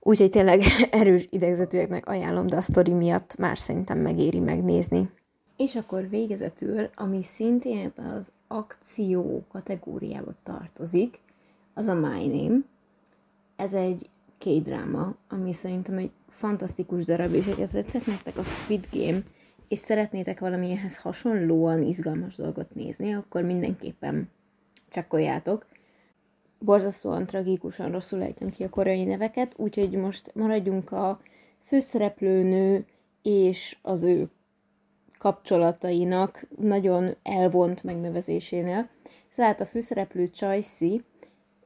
Úgyhogy tényleg erős idegzetűeknek ajánlom, de a sztori miatt más szerintem megéri megnézni. És akkor végezetül, ami szintén ebben az akció kategóriába tartozik, az a My Name. Ez egy K-dráma, ami szerintem egy fantasztikus darab, és hogy ez tetszett nektek a Squid Game, és szeretnétek valamilyenhez hasonlóan izgalmas dolgot nézni, akkor mindenképpen csekkoljátok borzasztóan tragikusan rosszul ejtem ki a koreai neveket, úgyhogy most maradjunk a főszereplőnő és az ő kapcsolatainak nagyon elvont megnevezésénél. Tehát a főszereplő Chajsi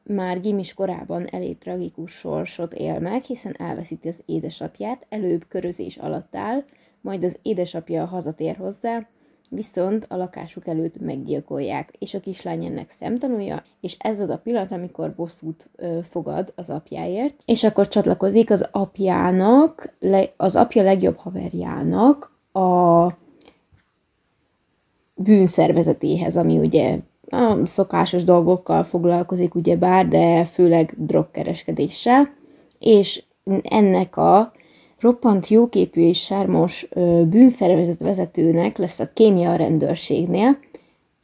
már gimis korában elég tragikus sorsot él meg, hiszen elveszíti az édesapját, előbb körözés alatt áll, majd az édesapja hazatér hozzá, viszont a lakásuk előtt meggyilkolják, és a kislány ennek szemtanúja, és ez az a pillanat, amikor bosszút ö, fogad az apjáért, és akkor csatlakozik az apjának, le, az apja legjobb haverjának a bűnszervezetéhez, ami ugye a szokásos dolgokkal foglalkozik, ugye bár, de főleg drogkereskedéssel, és ennek a roppant jóképű és sármos bűnszervezet vezetőnek lesz a kémia rendőrségnél.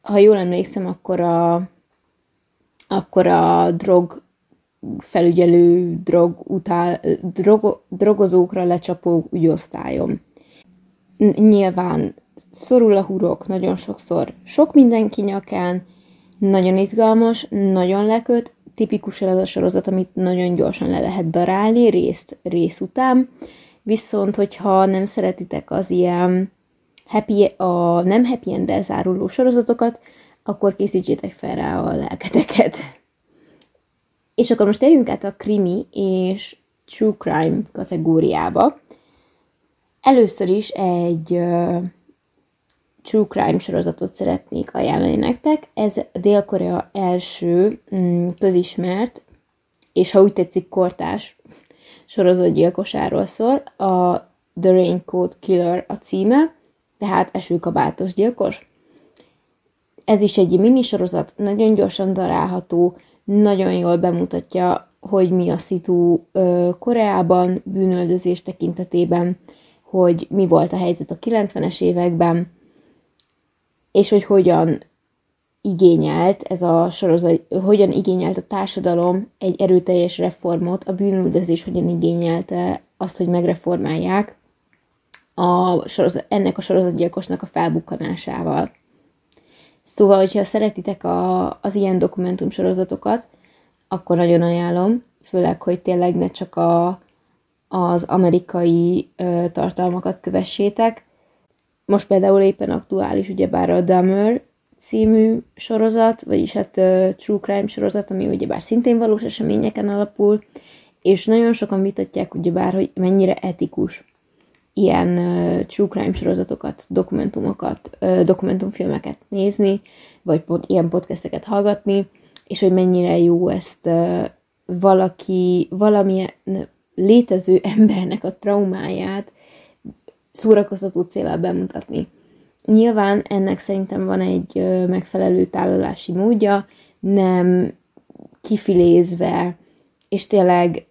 Ha jól emlékszem, akkor a, akkor a drog felügyelő, drog utál, drog, drogozókra lecsapó ügyosztályom. Nyilván szorul a hurok nagyon sokszor, sok mindenki nyakán, nagyon izgalmas, nagyon leköt, tipikus az a sorozat, amit nagyon gyorsan le lehet darálni részt rész után, Viszont, hogyha nem szeretitek az ilyen happy, a nem happy end záruló sorozatokat, akkor készítsétek fel rá a lelketeket. És akkor most térjünk át a krimi és true crime kategóriába. Először is egy true crime sorozatot szeretnék ajánlani nektek. Ez Dél-Korea első mm, közismert, és ha úgy tetszik, kortás sorozatgyilkosáról szól, a The Raincoat Killer a címe, tehát esőkabátos gyilkos. Ez is egy minisorozat, nagyon gyorsan darálható, nagyon jól bemutatja, hogy mi a szitu Koreában, bűnöldözés tekintetében, hogy mi volt a helyzet a 90-es években, és hogy hogyan igényelt ez a sorozat, hogyan igényelt a társadalom egy erőteljes reformot, a bűnüldözés hogyan igényelte azt, hogy megreformálják a sorozat, ennek a sorozatgyilkosnak a felbukkanásával. Szóval, hogyha szeretitek a, az ilyen dokumentumsorozatokat, akkor nagyon ajánlom, főleg, hogy tényleg ne csak a, az amerikai ö, tartalmakat kövessétek. Most például éppen aktuális, ugyebár a Dahmer című sorozat, vagyis hát uh, True Crime sorozat, ami ugyebár szintén valós eseményeken alapul, és nagyon sokan vitatják ugyebár, hogy mennyire etikus ilyen uh, True Crime sorozatokat, dokumentumokat, uh, dokumentumfilmeket nézni, vagy pod, ilyen podcasteket hallgatni, és hogy mennyire jó ezt uh, valaki, valamilyen létező embernek a traumáját szórakoztató célral bemutatni. Nyilván ennek szerintem van egy megfelelő tálalási módja, nem kifilézve, és tényleg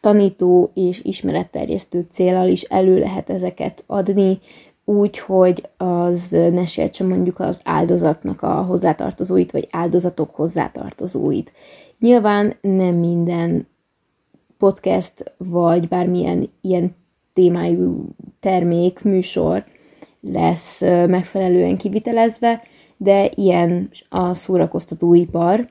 tanító és ismeretterjesztő célral is elő lehet ezeket adni, úgy, hogy az ne sértse mondjuk az áldozatnak a hozzátartozóit, vagy áldozatok hozzátartozóit. Nyilván nem minden podcast, vagy bármilyen ilyen témájú termék, műsor lesz megfelelően kivitelezve, de ilyen a szórakoztatóipar,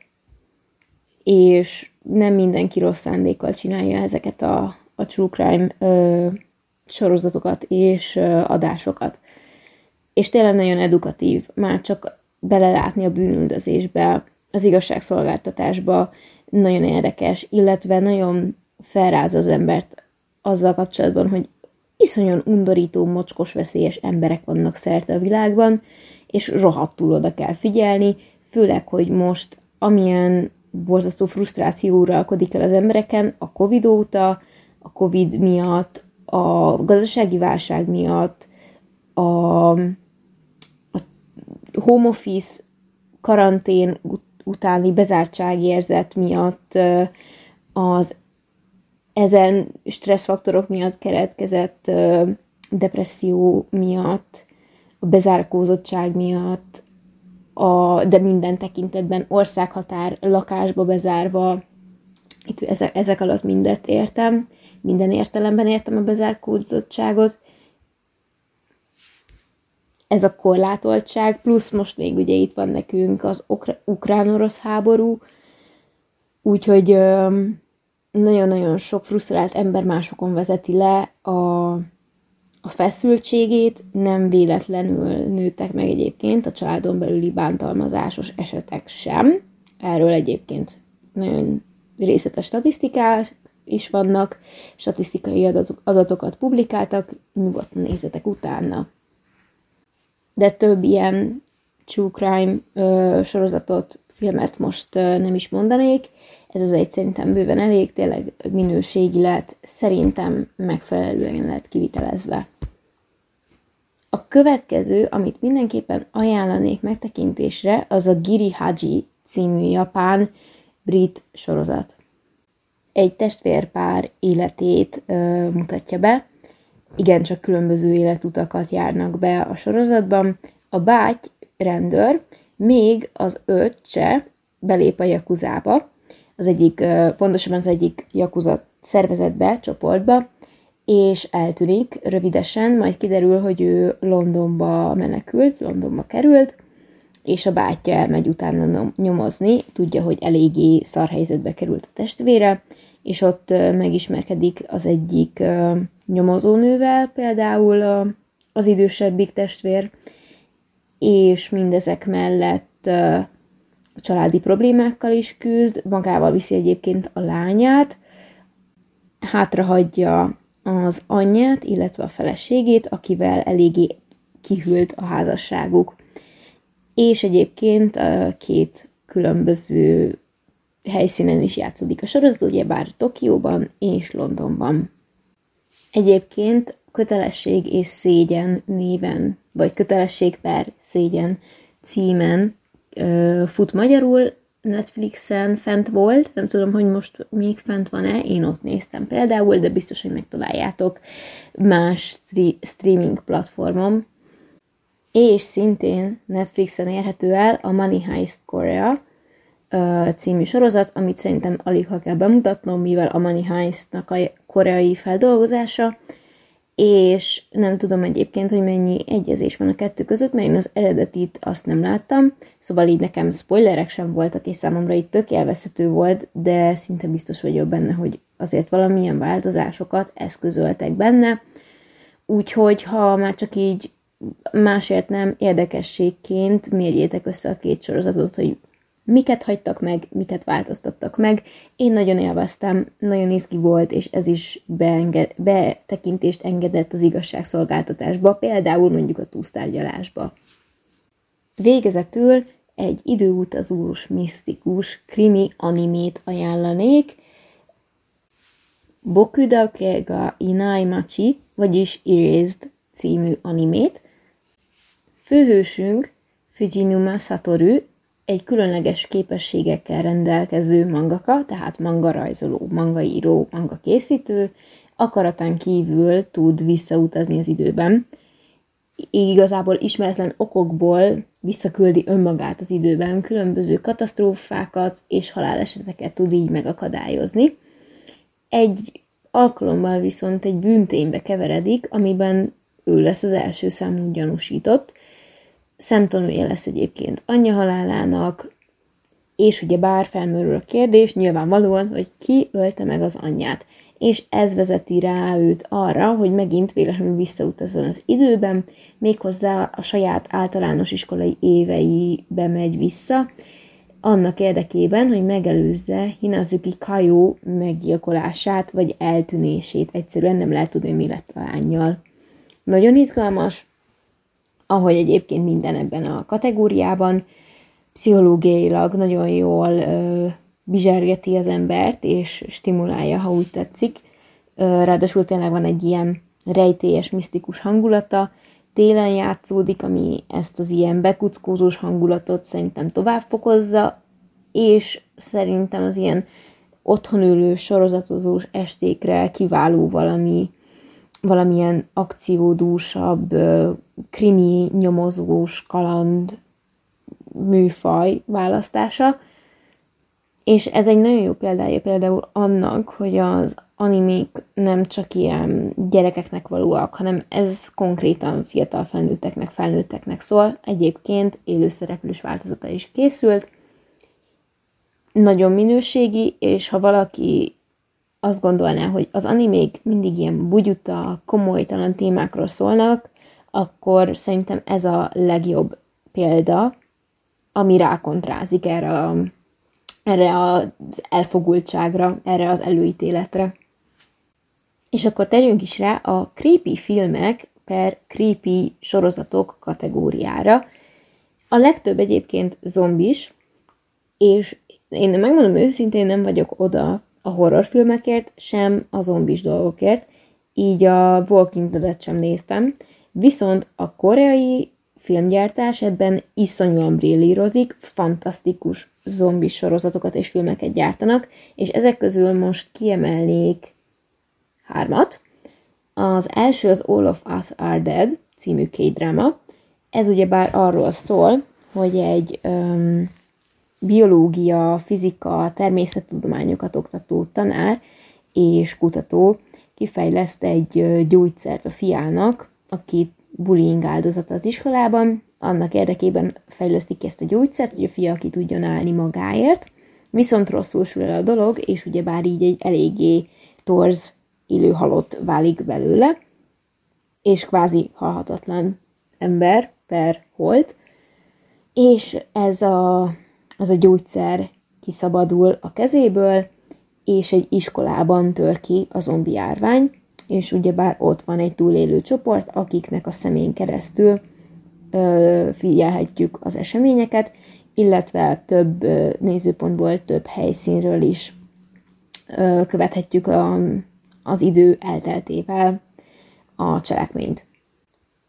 és nem mindenki rossz szándékkal csinálja ezeket a, a true crime ö, sorozatokat és ö, adásokat. És tényleg nagyon edukatív, már csak belelátni a bűnüldözésbe, az igazságszolgáltatásba, nagyon érdekes, illetve nagyon felráz az embert azzal kapcsolatban, hogy iszonyan undorító, mocskos, veszélyes emberek vannak szerte a világban, és rohadtul oda kell figyelni, főleg, hogy most amilyen borzasztó frusztráció uralkodik el az embereken a Covid óta, a Covid miatt, a gazdasági válság miatt, a, a home office karantén utáni bezártságérzet miatt, az ezen stresszfaktorok miatt keretkezett depresszió miatt, a bezárkózottság miatt, a, de minden tekintetben országhatár, lakásba bezárva, itt ezek, ezek alatt mindet értem, minden értelemben értem a bezárkózottságot. Ez a korlátoltság, plusz most még ugye itt van nekünk az ukrán-orosz háború, úgyhogy nagyon-nagyon sok frusztrált ember másokon vezeti le a, a feszültségét, nem véletlenül nőttek meg egyébként a családon belüli bántalmazásos esetek sem. Erről egyébként nagyon részletes statisztikák is vannak, statisztikai adatokat publikáltak, nyugodtan nézzetek utána. De több ilyen true crime ö, sorozatot, filmet most ö, nem is mondanék, ez az egy szerintem bőven elég, tényleg minőségi lehet, szerintem megfelelően lehet kivitelezve. A következő, amit mindenképpen ajánlanék megtekintésre, az a Giri Haji című japán brit sorozat. Egy testvérpár életét ö, mutatja be, igencsak különböző életutakat járnak be a sorozatban. A báty rendőr, még az öccse belép a jakuzába, az egyik, pontosabban az egyik Yakuza szervezetbe, csoportba, és eltűnik rövidesen, majd kiderül, hogy ő Londonba menekült, Londonba került, és a bátyja elmegy utána nyomozni, tudja, hogy eléggé szar helyzetbe került a testvére, és ott megismerkedik az egyik nyomozónővel, például az idősebbik testvér, és mindezek mellett a családi problémákkal is küzd, magával viszi egyébként a lányát, hátrahagyja az anyját, illetve a feleségét, akivel eléggé kihűlt a házasságuk. És egyébként két különböző helyszínen is játszódik a sorozat, ugyebár Tokióban és Londonban. Egyébként kötelesség és szégyen néven, vagy kötelesség per szégyen címen fut magyarul, Netflixen fent volt, nem tudom, hogy most még fent van-e, én ott néztem például, de biztos, hogy megtaláljátok más streaming platformon. És szintén Netflixen érhető el a Money Heist Korea című sorozat, amit szerintem alig ha kell bemutatnom, mivel a Money Heistnak a koreai feldolgozása, és nem tudom egyébként, hogy mennyi egyezés van a kettő között, mert én az eredetit azt nem láttam, szóval így nekem spoilerek sem voltak, és számomra itt tök élvezhető volt, de szinte biztos vagyok benne, hogy azért valamilyen változásokat eszközöltek benne, úgyhogy ha már csak így másért nem érdekességként mérjétek össze a két sorozatot, hogy miket hagytak meg, miket változtattak meg. Én nagyon élveztem, nagyon izgi volt, és ez is beenge- betekintést engedett az igazságszolgáltatásba, például mondjuk a túlsztárgyalásba. Végezetül egy időutazós, misztikus, krimi animét ajánlanék, Bokudake ga Inaimachi, vagyis Erased című animét. Főhősünk Fujinuma Satoru, egy különleges képességekkel rendelkező mangaka, tehát manga rajzoló, manga író, manga készítő, akaratán kívül tud visszautazni az időben. Igazából ismeretlen okokból visszaküldi önmagát az időben, különböző katasztrófákat és haláleseteket tud így megakadályozni. Egy alkalommal viszont egy bűnténybe keveredik, amiben ő lesz az első számú gyanúsított, szemtanúja lesz egyébként anyja halálának, és ugye bár felmerül a kérdés, nyilvánvalóan, hogy ki ölte meg az anyját. És ez vezeti rá őt arra, hogy megint véletlenül visszautazon az időben, méghozzá a saját általános iskolai éveibe megy vissza, annak érdekében, hogy megelőzze Hinazuki Kajó meggyilkolását, vagy eltűnését. Egyszerűen nem lehet tudni, mi lett a lányjal. Nagyon izgalmas, ahogy egyébként minden ebben a kategóriában, pszichológiailag nagyon jól ö, bizsergeti az embert, és stimulálja, ha úgy tetszik. Ö, ráadásul tényleg van egy ilyen rejtélyes, misztikus hangulata, télen játszódik, ami ezt az ilyen bekuckózós hangulatot szerintem tovább fokozza, és szerintem az ilyen otthon ülő, sorozatozós estékre kiváló valami, valamilyen akciódúsabb, krimi, nyomozós, kaland műfaj választása, és ez egy nagyon jó példája például annak, hogy az animék nem csak ilyen gyerekeknek valóak, hanem ez konkrétan fiatal felnőtteknek, felnőtteknek szól. Egyébként élőszereplős változata is készült. Nagyon minőségi, és ha valaki azt gondolná, hogy az animék mindig ilyen bugyuta, komolytalan témákról szólnak, akkor szerintem ez a legjobb példa, ami rákontrázik erre, a, erre az elfogultságra, erre az előítéletre. És akkor tegyünk is rá a creepy filmek per creepy sorozatok kategóriára. A legtöbb egyébként zombis, és én megmondom őszintén, nem vagyok oda a horrorfilmekért, sem a zombis dolgokért, így a Walking Dead-et sem néztem, viszont a koreai filmgyártás ebben iszonyúan brillírozik, fantasztikus zombis sorozatokat és filmeket gyártanak, és ezek közül most kiemelnék hármat. Az első az All of Us Are Dead című K-dráma. Ez ugyebár arról szól, hogy egy um, biológia, fizika, természettudományokat oktató tanár és kutató kifejleszt egy gyógyszert a fiának, aki bullying áldozata az iskolában, annak érdekében fejlesztik ezt a gyógyszert, hogy a fia ki tudjon állni magáért, viszont rosszul sül el a dolog, és ugyebár így egy eléggé torz élő halott válik belőle, és kvázi halhatatlan ember per holt, és ez a, az a gyógyszer kiszabadul a kezéből, és egy iskolában tör ki a zombi járvány, és ugyebár ott van egy túlélő csoport, akiknek a szemén keresztül ö, figyelhetjük az eseményeket, illetve több ö, nézőpontból, több helyszínről is ö, követhetjük a, az idő elteltével a cselekményt.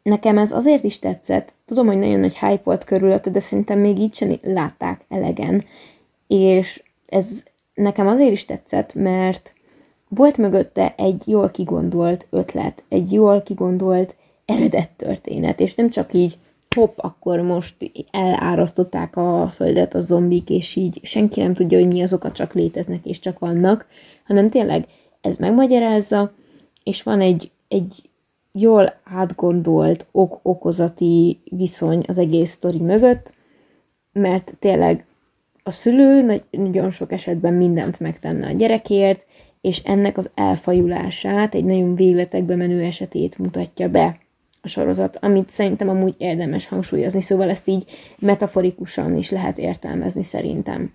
Nekem ez azért is tetszett, tudom, hogy nagyon nagy hype volt körülötte, de szerintem még így sem látták elegen, és ez nekem azért is tetszett, mert volt mögötte egy jól kigondolt ötlet, egy jól kigondolt eredet történet, és nem csak így hopp, akkor most elárasztották a földet a zombik, és így senki nem tudja, hogy mi azokat csak léteznek, és csak vannak, hanem tényleg ez megmagyarázza, és van egy, egy jól átgondolt ok-okozati viszony az egész sztori mögött, mert tényleg a szülő nagyon sok esetben mindent megtenne a gyerekért, és ennek az elfajulását, egy nagyon végletekbe menő esetét mutatja be a sorozat, amit szerintem amúgy érdemes hangsúlyozni, szóval ezt így metaforikusan is lehet értelmezni szerintem.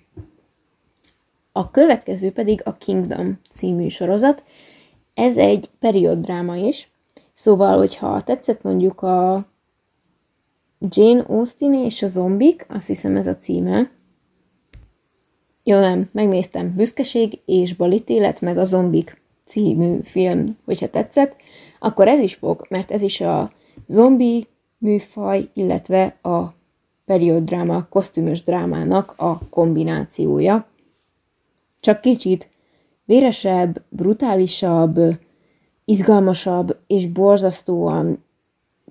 A következő pedig a Kingdom című sorozat. Ez egy perióddráma is, szóval, hogyha tetszett mondjuk a Jane Austen és a zombik, azt hiszem ez a címe, jó, nem, megnéztem. Büszkeség és balítélet, meg a Zombik című film, hogyha tetszett, akkor ez is fog, mert ez is a zombi műfaj, illetve a period dráma, kosztümös drámának a kombinációja. Csak kicsit véresebb, brutálisabb, izgalmasabb és borzasztóan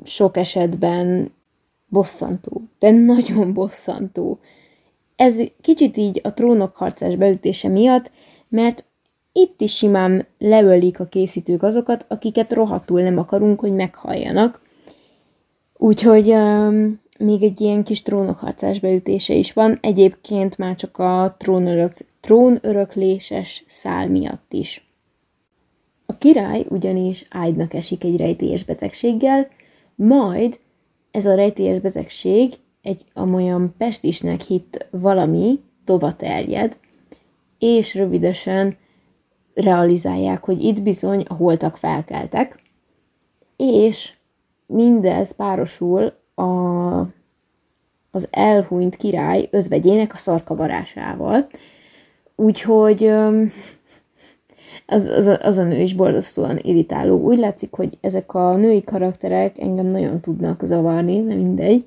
sok esetben bosszantó, de nagyon bosszantó. Ez kicsit így a trónok harcás beütése miatt, mert itt is simán leölik a készítők azokat, akiket rohadtul nem akarunk, hogy meghalljanak. Úgyhogy um, még egy ilyen kis trónokharcás beütése is van, egyébként már csak a trónörök, trónörökléses szál miatt is. Király ugyanis ágynak esik egy rejtélyes betegséggel, majd ez a rejtélyes betegség egy amolyan pestisnek hitt valami tova terjed, és rövidesen realizálják, hogy itt bizony a holtak felkeltek, és mindez párosul a, az elhunyt király özvegyének a szarkavarásával. Úgyhogy az, az, az a nő is borzasztóan irritáló. Úgy látszik, hogy ezek a női karakterek engem nagyon tudnak zavarni, nem mindegy.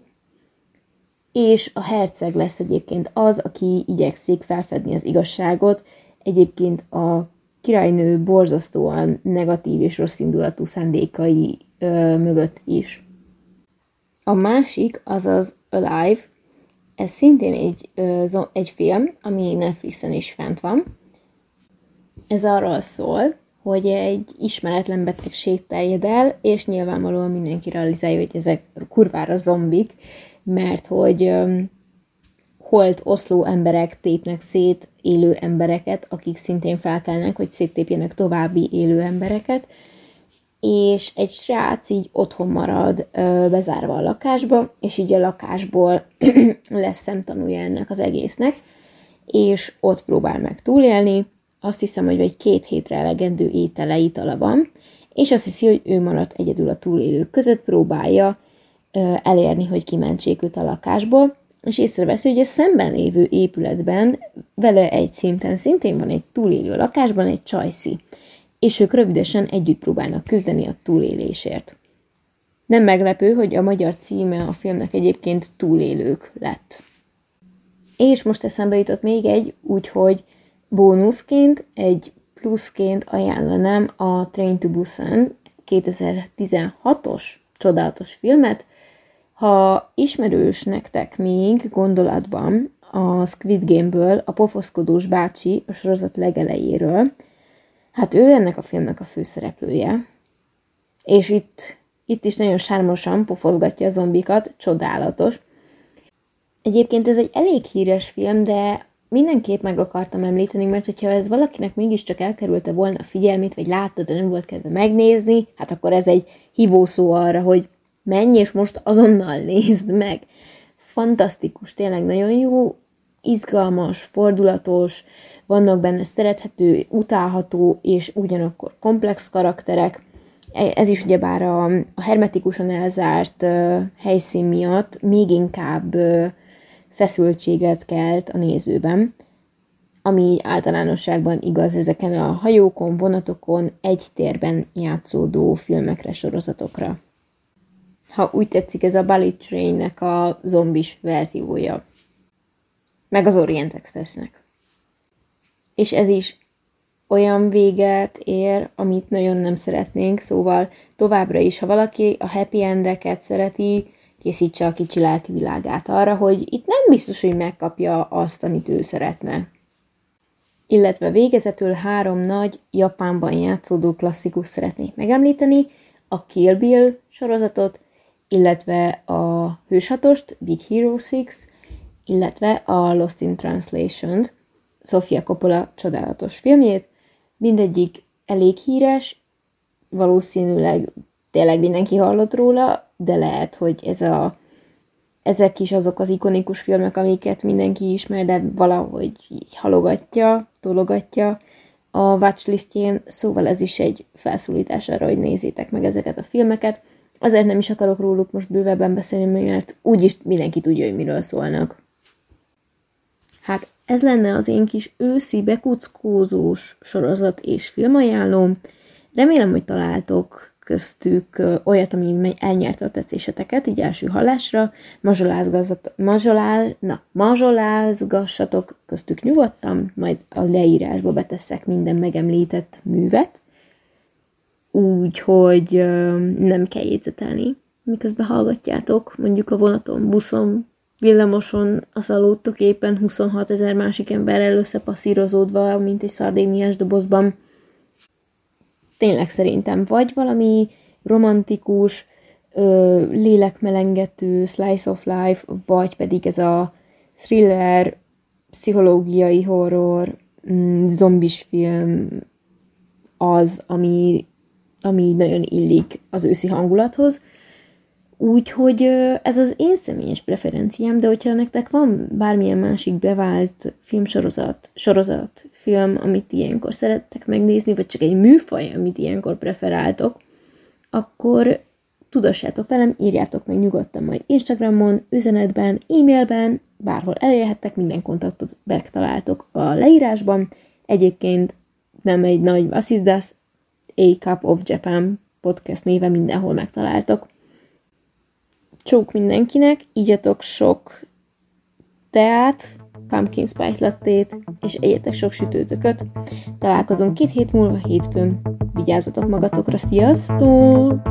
És a herceg lesz egyébként az, aki igyekszik felfedni az igazságot. Egyébként a királynő borzasztóan negatív és rossz indulatú szándékai ö, mögött is. A másik, az az Alive, ez szintén egy, ö, egy film, ami Netflixen is fent van. Ez arról szól, hogy egy ismeretlen betegség terjed el, és nyilvánvalóan mindenki realizálja, hogy ezek kurvára zombik, mert hogy holt oszló emberek tépnek szét élő embereket, akik szintén felkelnek, hogy széttépjenek további élő embereket, és egy srác így otthon marad bezárva a lakásba, és így a lakásból lesz szemtanúja ennek az egésznek, és ott próbál meg túlélni, azt hiszem, hogy egy két hétre elegendő étele, itala van, és azt hiszi, hogy ő maradt egyedül a túlélők között, próbálja elérni, hogy kimentsék őt a lakásból, és észreveszi, hogy a szemben lévő épületben vele egy szinten szintén van egy túlélő lakásban egy csajszi, és ők rövidesen együtt próbálnak küzdeni a túlélésért. Nem meglepő, hogy a magyar címe a filmnek egyébként túlélők lett. És most eszembe jutott még egy, úgyhogy bónuszként, egy pluszként ajánlanám a Train to Busan 2016-os csodálatos filmet, ha ismerős nektek még gondolatban a Squid Game-ből a pofoszkodós bácsi a sorozat legelejéről, hát ő ennek a filmnek a főszereplője. És itt, itt is nagyon sármosan pofozgatja a zombikat, csodálatos. Egyébként ez egy elég híres film, de mindenképp meg akartam említeni, mert hogyha ez valakinek mégiscsak elkerülte volna a figyelmét, vagy látta, de nem volt kedve megnézni, hát akkor ez egy hívószó arra, hogy menj, és most azonnal nézd meg. Fantasztikus, tényleg nagyon jó, izgalmas, fordulatos, vannak benne szerethető, utálható és ugyanakkor komplex karakterek. E, ez is ugyebár a, a hermetikusan elzárt uh, helyszín miatt még inkább uh, feszültséget kelt a nézőben, ami általánosságban igaz ezeken a hajókon, vonatokon, egy térben játszódó filmekre, sorozatokra ha úgy tetszik, ez a Bullet Train-nek a zombis verziója. Meg az Orient Expressnek. És ez is olyan véget ér, amit nagyon nem szeretnénk, szóval továbbra is, ha valaki a happy endeket szereti, készítse a kicsi lelki világát arra, hogy itt nem biztos, hogy megkapja azt, amit ő szeretne. Illetve végezetül három nagy Japánban játszódó klasszikus szeretnék megemlíteni, a Kill Bill sorozatot, illetve a hősatost, Big Hero 6, illetve a Lost in Translation-t, Sofia Coppola csodálatos filmjét. Mindegyik elég híres, valószínűleg tényleg mindenki hallott róla, de lehet, hogy ez a, ezek is azok az ikonikus filmek, amiket mindenki ismer, de valahogy így halogatja, tologatja a watchlistjén, szóval ez is egy felszólítás arra, hogy nézzétek meg ezeket a filmeket. Azért nem is akarok róluk most bővebben beszélni, mert úgyis mindenki tudja, hogy miről szólnak. Hát ez lenne az én kis őszi bekuckózós sorozat és filmajánlóm. Remélem, hogy találtok köztük olyat, ami elnyerte a tetszéseteket, így első hallásra, mazsolál, na, mazsolázgassatok köztük nyugodtan, majd a leírásba beteszek minden megemlített művet, úgyhogy nem kell jegyzetelni, miközben hallgatjátok, mondjuk a vonaton, buszon, villamoson az aludtok éppen 26 ezer másik emberrel összepasszírozódva, mint egy szardéniás dobozban. Tényleg szerintem vagy valami romantikus, ö, lélekmelengető slice of life, vagy pedig ez a thriller, pszichológiai horror, mm, zombis film az, ami, ami nagyon illik az őszi hangulathoz. Úgyhogy ez az én személyes preferenciám, de hogyha nektek van bármilyen másik bevált filmsorozat, sorozat, film, amit ilyenkor szerettek megnézni, vagy csak egy műfaj, amit ilyenkor preferáltok, akkor tudassátok velem, írjátok meg nyugodtan majd Instagramon, üzenetben, e-mailben, bárhol elérhettek, minden kontaktot megtaláltok a leírásban. Egyébként nem egy nagy Assisdas, A Cup of Japan podcast néve mindenhol megtaláltok. Csók mindenkinek, ígyatok sok teát, pumpkin spice lattét, és egyetek sok sütőtököt. Találkozunk két hét múlva hétfőn. Vigyázzatok magatokra, sziasztok!